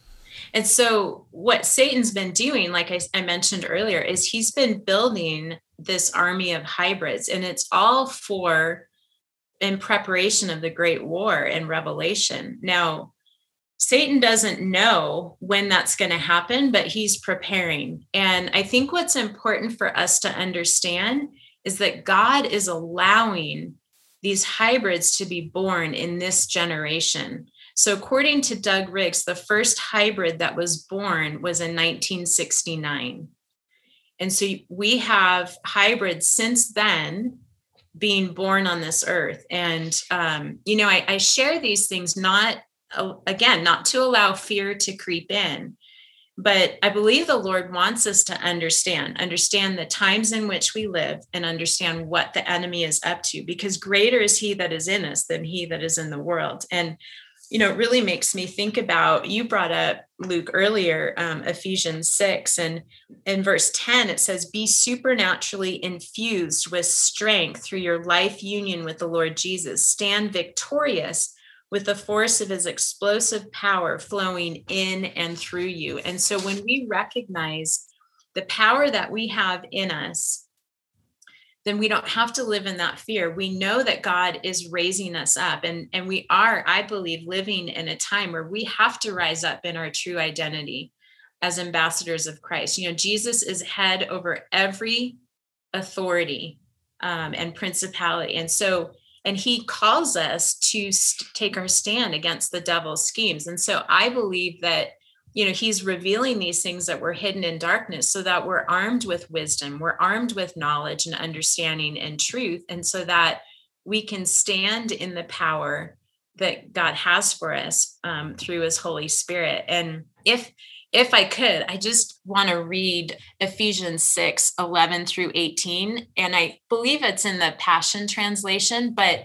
And so, what Satan's been doing, like I, I, mentioned earlier, is he's been building this army of hybrids, and it's all for in preparation of the great war and revelation. Now, Satan doesn't know when that's going to happen, but he's preparing. And I think what's important for us to understand is that God is allowing these hybrids to be born in this generation. So, according to Doug Riggs, the first hybrid that was born was in 1969. And so we have hybrids since then being born on this earth. And, um, you know, I, I share these things not, uh, again, not to allow fear to creep in, but I believe the Lord wants us to understand, understand the times in which we live and understand what the enemy is up to, because greater is he that is in us than he that is in the world. And you know, it really makes me think about you brought up Luke earlier, um, Ephesians 6, and in verse 10, it says, Be supernaturally infused with strength through your life union with the Lord Jesus. Stand victorious with the force of his explosive power flowing in and through you. And so when we recognize the power that we have in us, then we don't have to live in that fear. We know that God is raising us up. And, and we are, I believe, living in a time where we have to rise up in our true identity as ambassadors of Christ. You know, Jesus is head over every authority um, and principality. And so, and he calls us to st- take our stand against the devil's schemes. And so I believe that you know he's revealing these things that were hidden in darkness so that we're armed with wisdom we're armed with knowledge and understanding and truth and so that we can stand in the power that god has for us um, through his holy spirit. And if if i could i just want to read ephesians 6 11 through 18 and i believe it's in the passion translation but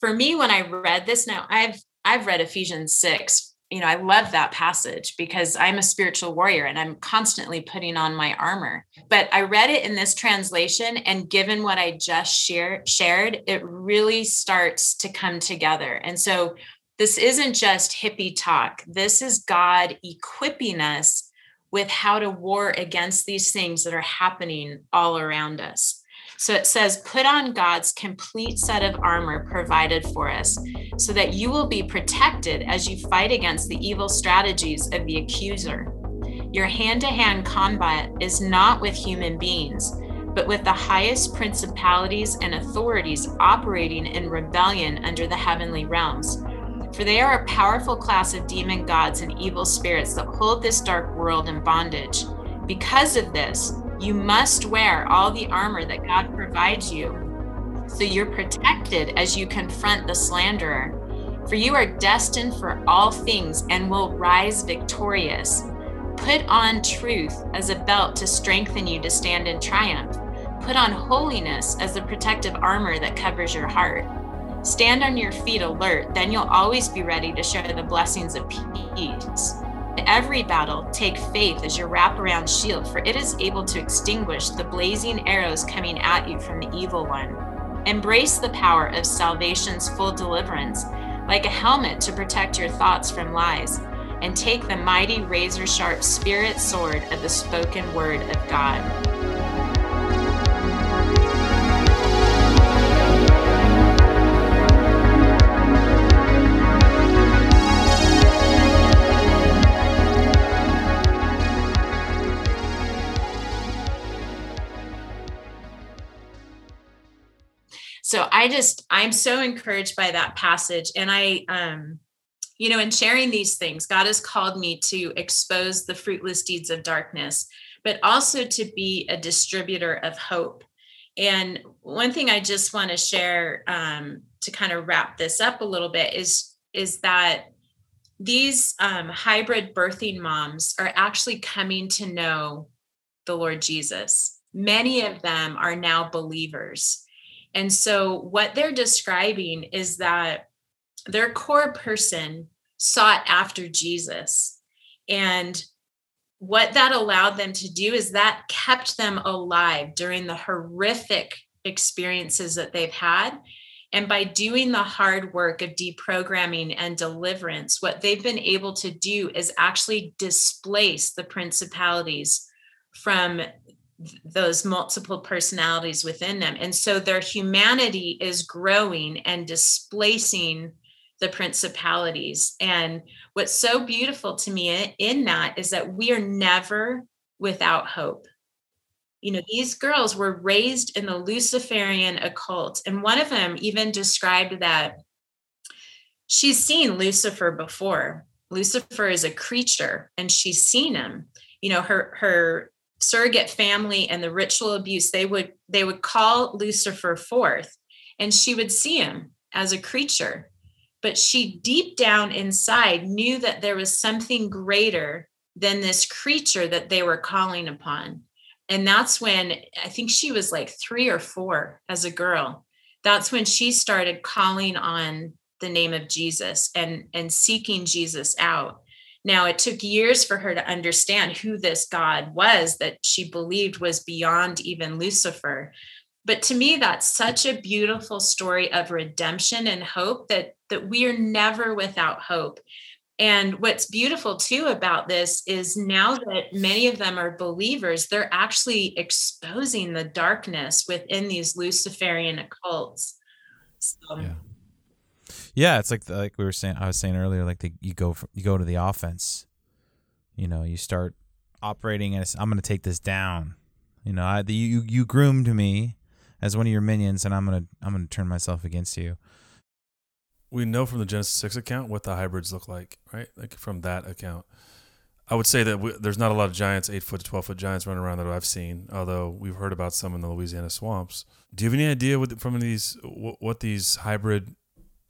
for me when i read this now i've i've read ephesians 6 you know, I love that passage because I'm a spiritual warrior and I'm constantly putting on my armor. But I read it in this translation, and given what I just share, shared, it really starts to come together. And so this isn't just hippie talk, this is God equipping us with how to war against these things that are happening all around us. So it says, put on God's complete set of armor provided for us, so that you will be protected as you fight against the evil strategies of the accuser. Your hand to hand combat is not with human beings, but with the highest principalities and authorities operating in rebellion under the heavenly realms. For they are a powerful class of demon gods and evil spirits that hold this dark world in bondage. Because of this, you must wear all the armor that God provides you so you're protected as you confront the slanderer. For you are destined for all things and will rise victorious. Put on truth as a belt to strengthen you to stand in triumph. Put on holiness as the protective armor that covers your heart. Stand on your feet alert, then you'll always be ready to share the blessings of peace. In every battle, take faith as your wraparound shield, for it is able to extinguish the blazing arrows coming at you from the evil one. Embrace the power of salvation's full deliverance, like a helmet to protect your thoughts from lies, and take the mighty razor sharp spirit sword of the spoken word of God. So i just i'm so encouraged by that passage. And i um you know in sharing these things god has called me to expose the fruitless deeds of darkness but also to be a distributor of hope. And one thing i just want to share um, to kind of wrap this up a little bit is is that these um, hybrid birthing moms are actually coming to know the lord jesus. Many of them are now believers and so, what they're describing is that their core person sought after Jesus. And what that allowed them to do is that kept them alive during the horrific experiences that they've had. And by doing the hard work of deprogramming and deliverance, what they've been able to do is actually displace the principalities from those multiple personalities within them. And so their humanity is growing and displacing the principalities. And what's so beautiful to me in that is that we are never without hope. You know, these girls were raised in the Luciferian occult. And one of them even described that she's seen Lucifer before. Lucifer is a creature and she's seen him. You know, her her surrogate family and the ritual abuse they would they would call lucifer forth and she would see him as a creature. But she deep down inside knew that there was something greater than this creature that they were calling upon. And that's when i think she was like 3 or 4 as a girl. That's when she started calling on the name of Jesus and and seeking Jesus out now, it took years for her to understand who this God was that she believed was beyond even Lucifer. But to me, that's such a beautiful story of redemption and hope that, that we are never without hope. And what's beautiful too about this is now that many of them are believers, they're actually exposing the darkness within these Luciferian occults. So, yeah. Yeah, it's like the, like we were saying. I was saying earlier, like the, you go for, you go to the offense. You know, you start operating as I'm going to take this down. You know, I, the, you you groomed me as one of your minions, and I'm gonna I'm gonna turn myself against you. We know from the Genesis six account what the hybrids look like, right? Like from that account. I would say that we, there's not a lot of giants, eight foot to twelve foot giants running around that I've seen. Although we've heard about some in the Louisiana swamps. Do you have any idea what from these what, what these hybrid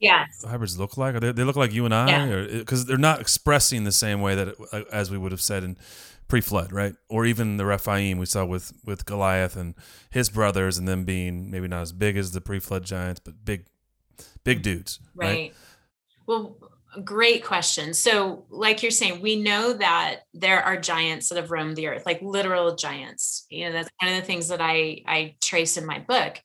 Yes. hybrids look like? Are they, they look like you and I, Yeah. because they're not expressing the same way that it, uh, as we would have said in pre-flood, right? Or even the Rephaim we saw with with Goliath and his brothers, and them being maybe not as big as the pre-flood giants, but big, big dudes, right? Right. Well, great question. So, like you're saying, we know that there are giants that have roamed the earth, like literal giants. You know, that's one of the things that I I trace in my book.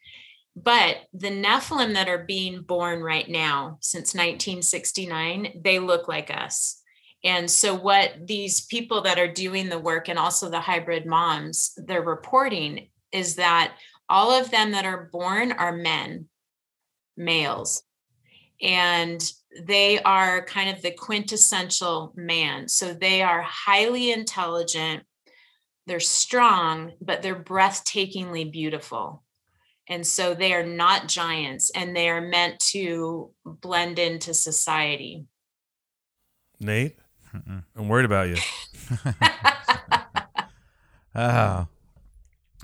But the Nephilim that are being born right now since 1969, they look like us. And so, what these people that are doing the work and also the hybrid moms, they're reporting is that all of them that are born are men, males and they are kind of the quintessential man. So they are highly intelligent, they're strong, but they're breathtakingly beautiful. And so they are not giants and they are meant to blend into society. Nate, I'm worried about you. Oh.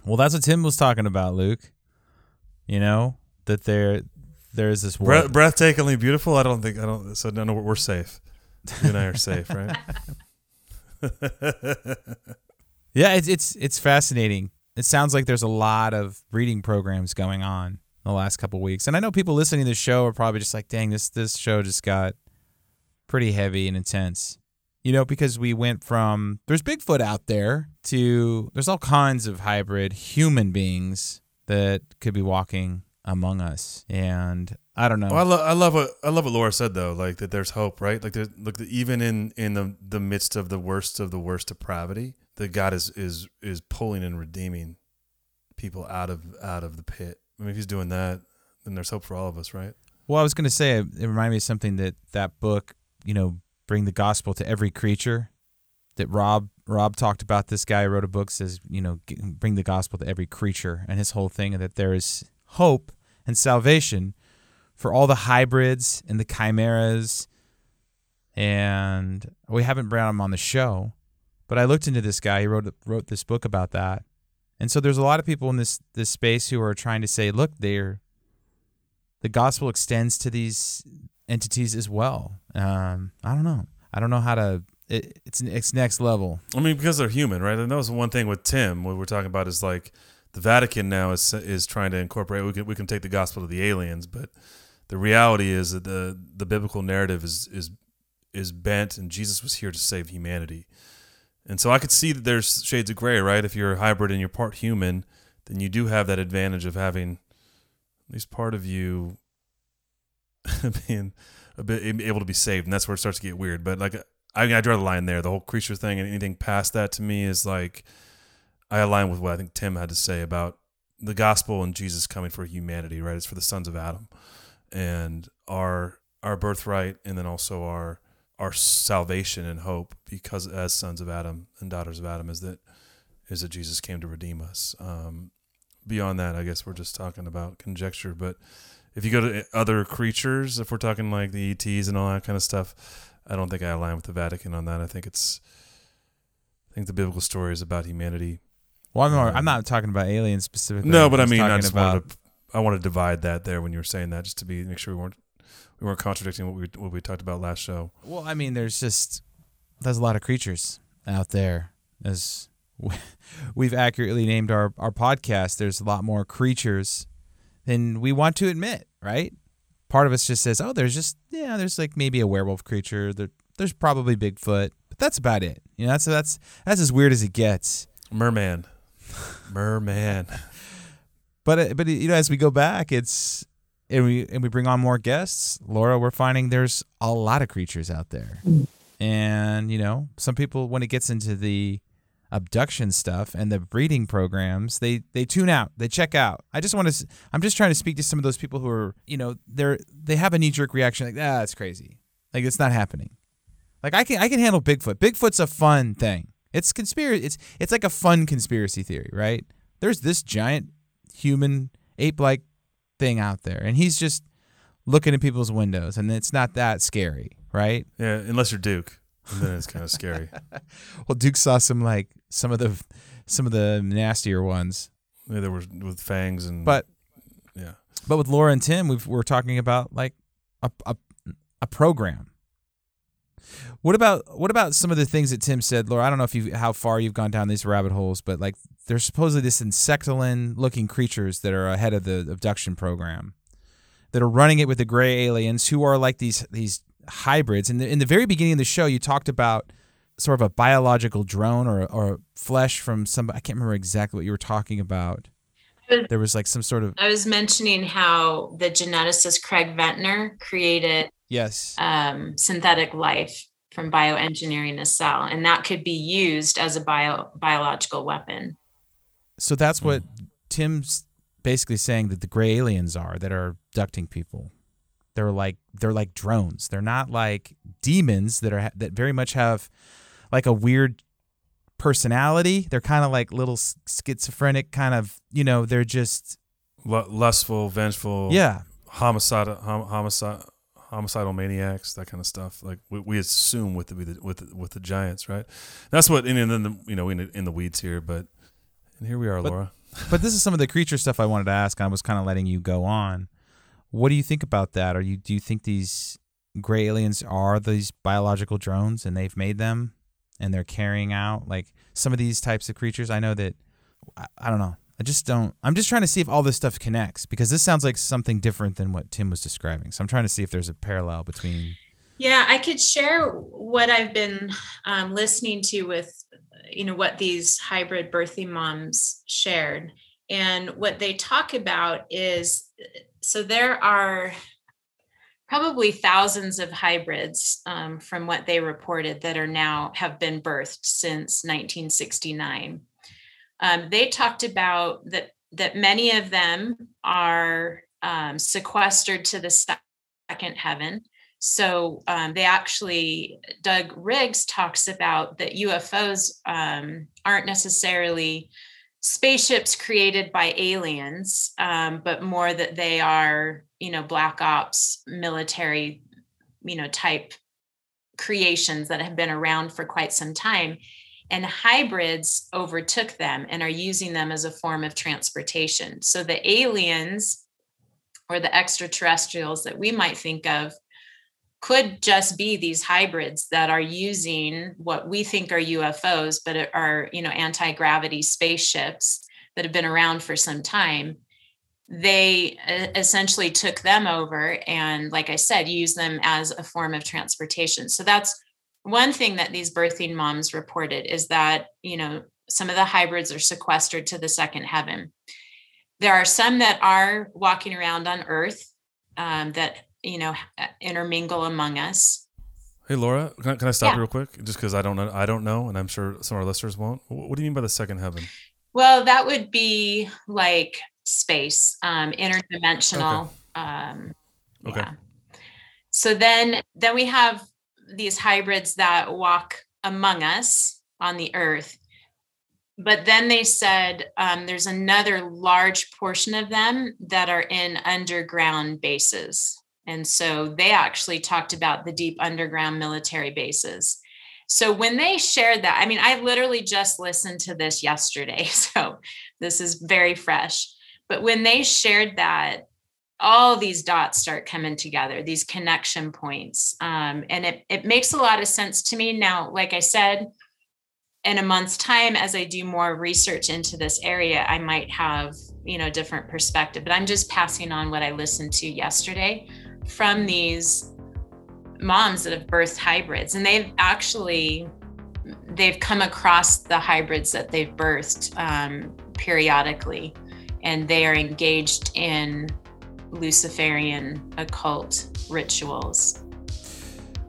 Well, that's what Tim was talking about, Luke. You know, that there there's this Bre- breathtakingly beautiful. I don't think I don't. So no, no, we're safe. You and I are safe, right? Yeah, it's it's it's fascinating. It sounds like there's a lot of reading programs going on the last couple weeks. And I know people listening to this show are probably just like, "Dang, this this show just got pretty heavy and intense." You know, because we went from there's Bigfoot out there to there's all kinds of hybrid human beings that could be walking among us. And I don't know. Well, I, lo- I love what I love what Laura said though, like that there's hope, right? Like look even in in the the midst of the worst of the worst depravity, that God is is is pulling and redeeming people out of out of the pit. I mean, if He's doing that, then there's hope for all of us, right? Well, I was going to say it reminded me of something that that book, you know, bring the gospel to every creature. That Rob Rob talked about. This guy wrote a book says, you know, bring the gospel to every creature, and his whole thing and that there is hope and salvation for all the hybrids and the chimeras. And we haven't brought him on the show, but I looked into this guy. He wrote wrote this book about that, and so there's a lot of people in this this space who are trying to say, look, the gospel extends to these entities as well. Um, I don't know. I don't know how to. It, it's it's next level. I mean, because they're human, right? And that was one thing with Tim. What we're talking about is like the Vatican now is is trying to incorporate. We can we can take the gospel to the aliens, but the reality is that the the biblical narrative is is is bent, and Jesus was here to save humanity. And so I could see that there's shades of gray, right? If you're a hybrid and you're part human, then you do have that advantage of having at least part of you being a bit able to be saved, and that's where it starts to get weird. But like, I I draw the line there. The whole creature thing, and anything past that to me is like, I align with what I think Tim had to say about the gospel and Jesus coming for humanity. Right? It's for the sons of Adam, and our our birthright, and then also our our salvation and hope, because as sons of Adam and daughters of Adam, is that is that Jesus came to redeem us. Um, beyond that, I guess we're just talking about conjecture, but if you go to other creatures, if we're talking like the ETs and all that kind of stuff, I don't think I align with the Vatican on that. I think it's, I think the biblical story is about humanity. Well, I'm not, I'm not talking about aliens specifically. No, but I was mean, I just about wanted to, I want to divide that there when you were saying that, just to be make sure we weren't we weren't contradicting what we what we talked about last show. Well, I mean, there's just there's a lot of creatures out there. As we've accurately named our our podcast, there's a lot more creatures than we want to admit, right? Part of us just says, "Oh, there's just yeah, there's like maybe a werewolf creature. There, there's probably Bigfoot, but that's about it. You know, that's that's that's as weird as it gets." Merman, merman. But uh, but you know, as we go back, it's and we and we bring on more guests, Laura, we're finding there's a lot of creatures out there. And, you know, some people when it gets into the abduction stuff and the breeding programs, they they tune out, they check out. I just want to I'm just trying to speak to some of those people who are, you know, they're they have a knee jerk reaction like, "Ah, that's crazy." Like it's not happening. Like I can I can handle Bigfoot. Bigfoot's a fun thing. It's conspiracy it's it's like a fun conspiracy theory, right? There's this giant human ape-like thing out there and he's just looking at people's windows and it's not that scary right Yeah, unless you're Duke. and then it's kind of scary. well, Duke saw some like some of the some of the nastier ones. Yeah, there were with fangs and But yeah. but with Laura and Tim, we've, we're talking about like a, a a program. What about what about some of the things that Tim said, Laura? I don't know if you how far you've gone down these rabbit holes, but like there's supposedly this insectoline looking creatures that are ahead of the abduction program that are running it with the gray aliens who are like these these hybrids. And in, in the very beginning of the show, you talked about sort of a biological drone or or flesh from some. I can't remember exactly what you were talking about. There was like some sort of I was mentioning how the geneticist Craig Venter created yes um, synthetic life from bioengineering a cell, and that could be used as a bio biological weapon. So that's what Tim's basically saying that the gray aliens are that are abducting people. They're like they're like drones. They're not like demons that are that very much have like a weird personality. They're kind of like little schizophrenic kind of, you know, they're just L- lustful, vengeful, Yeah. homicide, hom- homicide, homicidal maniacs, that kind of stuff. Like we, we assume with the with the, with the, with the giants, right? That's what and then the you know in the, in the weeds here, but and here we are, But- Laura. but this is some of the creature stuff I wanted to ask. I was kind of letting you go on. What do you think about that? Are you do you think these gray aliens are these biological drones and they've made them and they're carrying out like some of these types of creatures? I know that I, I don't know. I just don't. I'm just trying to see if all this stuff connects because this sounds like something different than what Tim was describing. So I'm trying to see if there's a parallel between. Yeah, I could share what I've been um, listening to with, you know, what these hybrid birthing moms shared. And what they talk about is so there are probably thousands of hybrids um, from what they reported that are now have been birthed since 1969. Um, they talked about that that many of them are um, sequestered to the second heaven. So um, they actually, Doug Riggs talks about that UFOs um, aren't necessarily spaceships created by aliens, um, but more that they are, you know, black ops military, you know, type creations that have been around for quite some time. And hybrids overtook them and are using them as a form of transportation. So the aliens or the extraterrestrials that we might think of could just be these hybrids that are using what we think are UFOs, but are you know anti-gravity spaceships that have been around for some time. They essentially took them over and, like I said, use them as a form of transportation. So that's one thing that these birthing moms reported is that you know some of the hybrids are sequestered to the second heaven. There are some that are walking around on Earth um, that you know intermingle among us Hey Laura, can I, can I stop Yeah. you real quick? Just because I don't know, I don't know, and I'm sure some of our listeners won't. What do you mean by the second heaven? well that would be like space um interdimensional um Okay. yeah. so then then we have these hybrids that walk among us on the earth. But then they said um, there's another large portion of them that are in underground bases. And so they actually talked about the deep underground military bases. So when they shared that i mean i literally just listened to this yesterday so this is very fresh but when they shared that all these dots start coming together these connection points. Um, and it, it makes a lot of sense to me. Now like i said in a month's time as i do more research into this area i might have you know different perspective. But i'm just passing on what i listened to yesterday from these moms that have birthed hybrids. And they've actually they've come across the hybrids that they've birthed um, periodically and they are engaged in luciferian occult rituals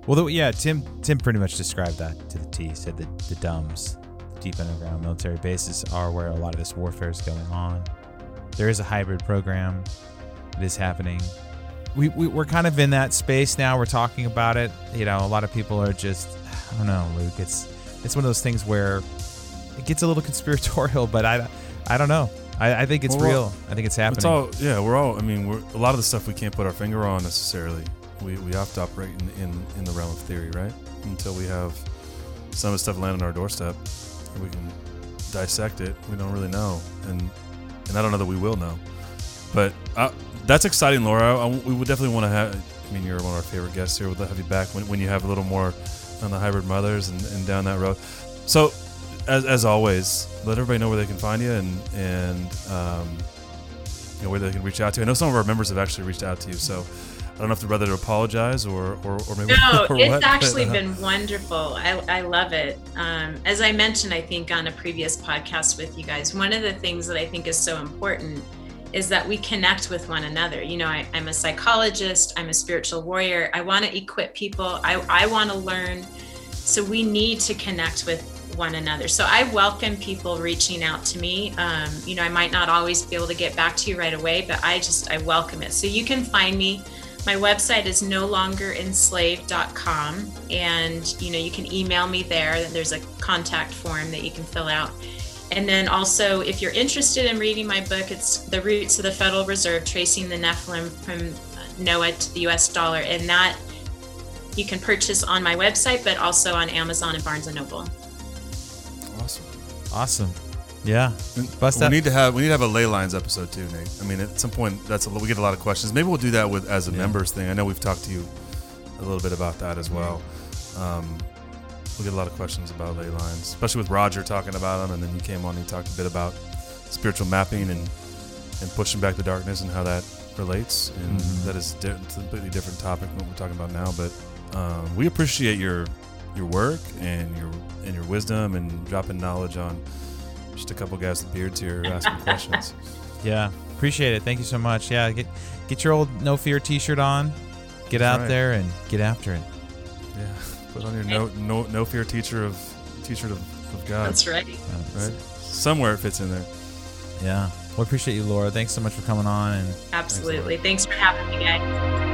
Well, the, yeah, Tim Tim pretty much described that to the T. He said that the DUMBs, the deep underground military bases, are where a lot of this warfare is going on. There is a hybrid program that is happening. We, we we're kind of in that space now. We're talking about it. You know, a lot of people are just I don't know, Luke. It's it's one of those things where it gets a little conspiratorial, but I I don't know. I, I think it's Well, real. I think it's happening. It's all yeah. We're all. I mean, we're, a lot of the stuff we can't put our finger on necessarily. We, we have to operate in, in in the realm of theory, right? until we have some of the stuff land on our doorstep. And we can dissect it. We don't really know, and and I don't know that we will know. But uh, that's exciting, Laura. I, we would definitely want to have. I mean, you're one of our favorite guests here. We'll have you back when, when you have a little more on the hybrid mothers and, and down that road. So, as, as always, let everybody know where they can find you and and um, you know where they can reach out to. You. I know some of our members have actually reached out to you, so I don't know if they're ready to apologize or or, or maybe no. or it's what, actually but, uh, been wonderful. I I love it. Um, as I mentioned, I think on a previous podcast with you guys, one of the things that I think is so important is that we connect with one another. You know, I, I'm a psychologist. I'm a spiritual warrior. I want to equip people. I I want to learn. So we need to connect with one another. So I welcome people reaching out to me. Um, you know, I might not always be able to get back to you right away, but I just I welcome it. So you can find me. My website is no longer enslaved.com and you know you can email me there. There's a contact form that you can fill out. And then also, if you're interested in reading my book, it's The Roots of the Federal Reserve Tracing the Nephilim from Noah to the US dollar. And that you can purchase on my website, but also on Amazon and Barnes and Noble. Awesome. Yeah. Bust we that. need to have we need to have a ley lines episode too, Nate. I mean, at some point, that's a, we get a lot of questions. Maybe we'll do that with as a Yeah. members thing. I know we've talked to you a little bit about that as well. Um, we get a lot of questions about ley lines, especially with Roger talking about them, and then you came on and you talked a bit about spiritual mapping and and pushing back the darkness and how that relates. And Mhm. that is di- a completely different topic than what we're talking about now. But um, we appreciate your your work and your and your wisdom and dropping knowledge on just a couple guys with beards here asking questions. Yeah, appreciate it. Thank you so much. Yeah, get get your old No Fear T-shirt on. Get That's out right. there and get after it. Yeah, put on your no no no fear teacher of teacher of, of God. That's right. right. Somewhere it fits in there. Yeah. Well, appreciate you, Laura. Thanks so much for coming on. And Absolutely. Thanks for having me, guys.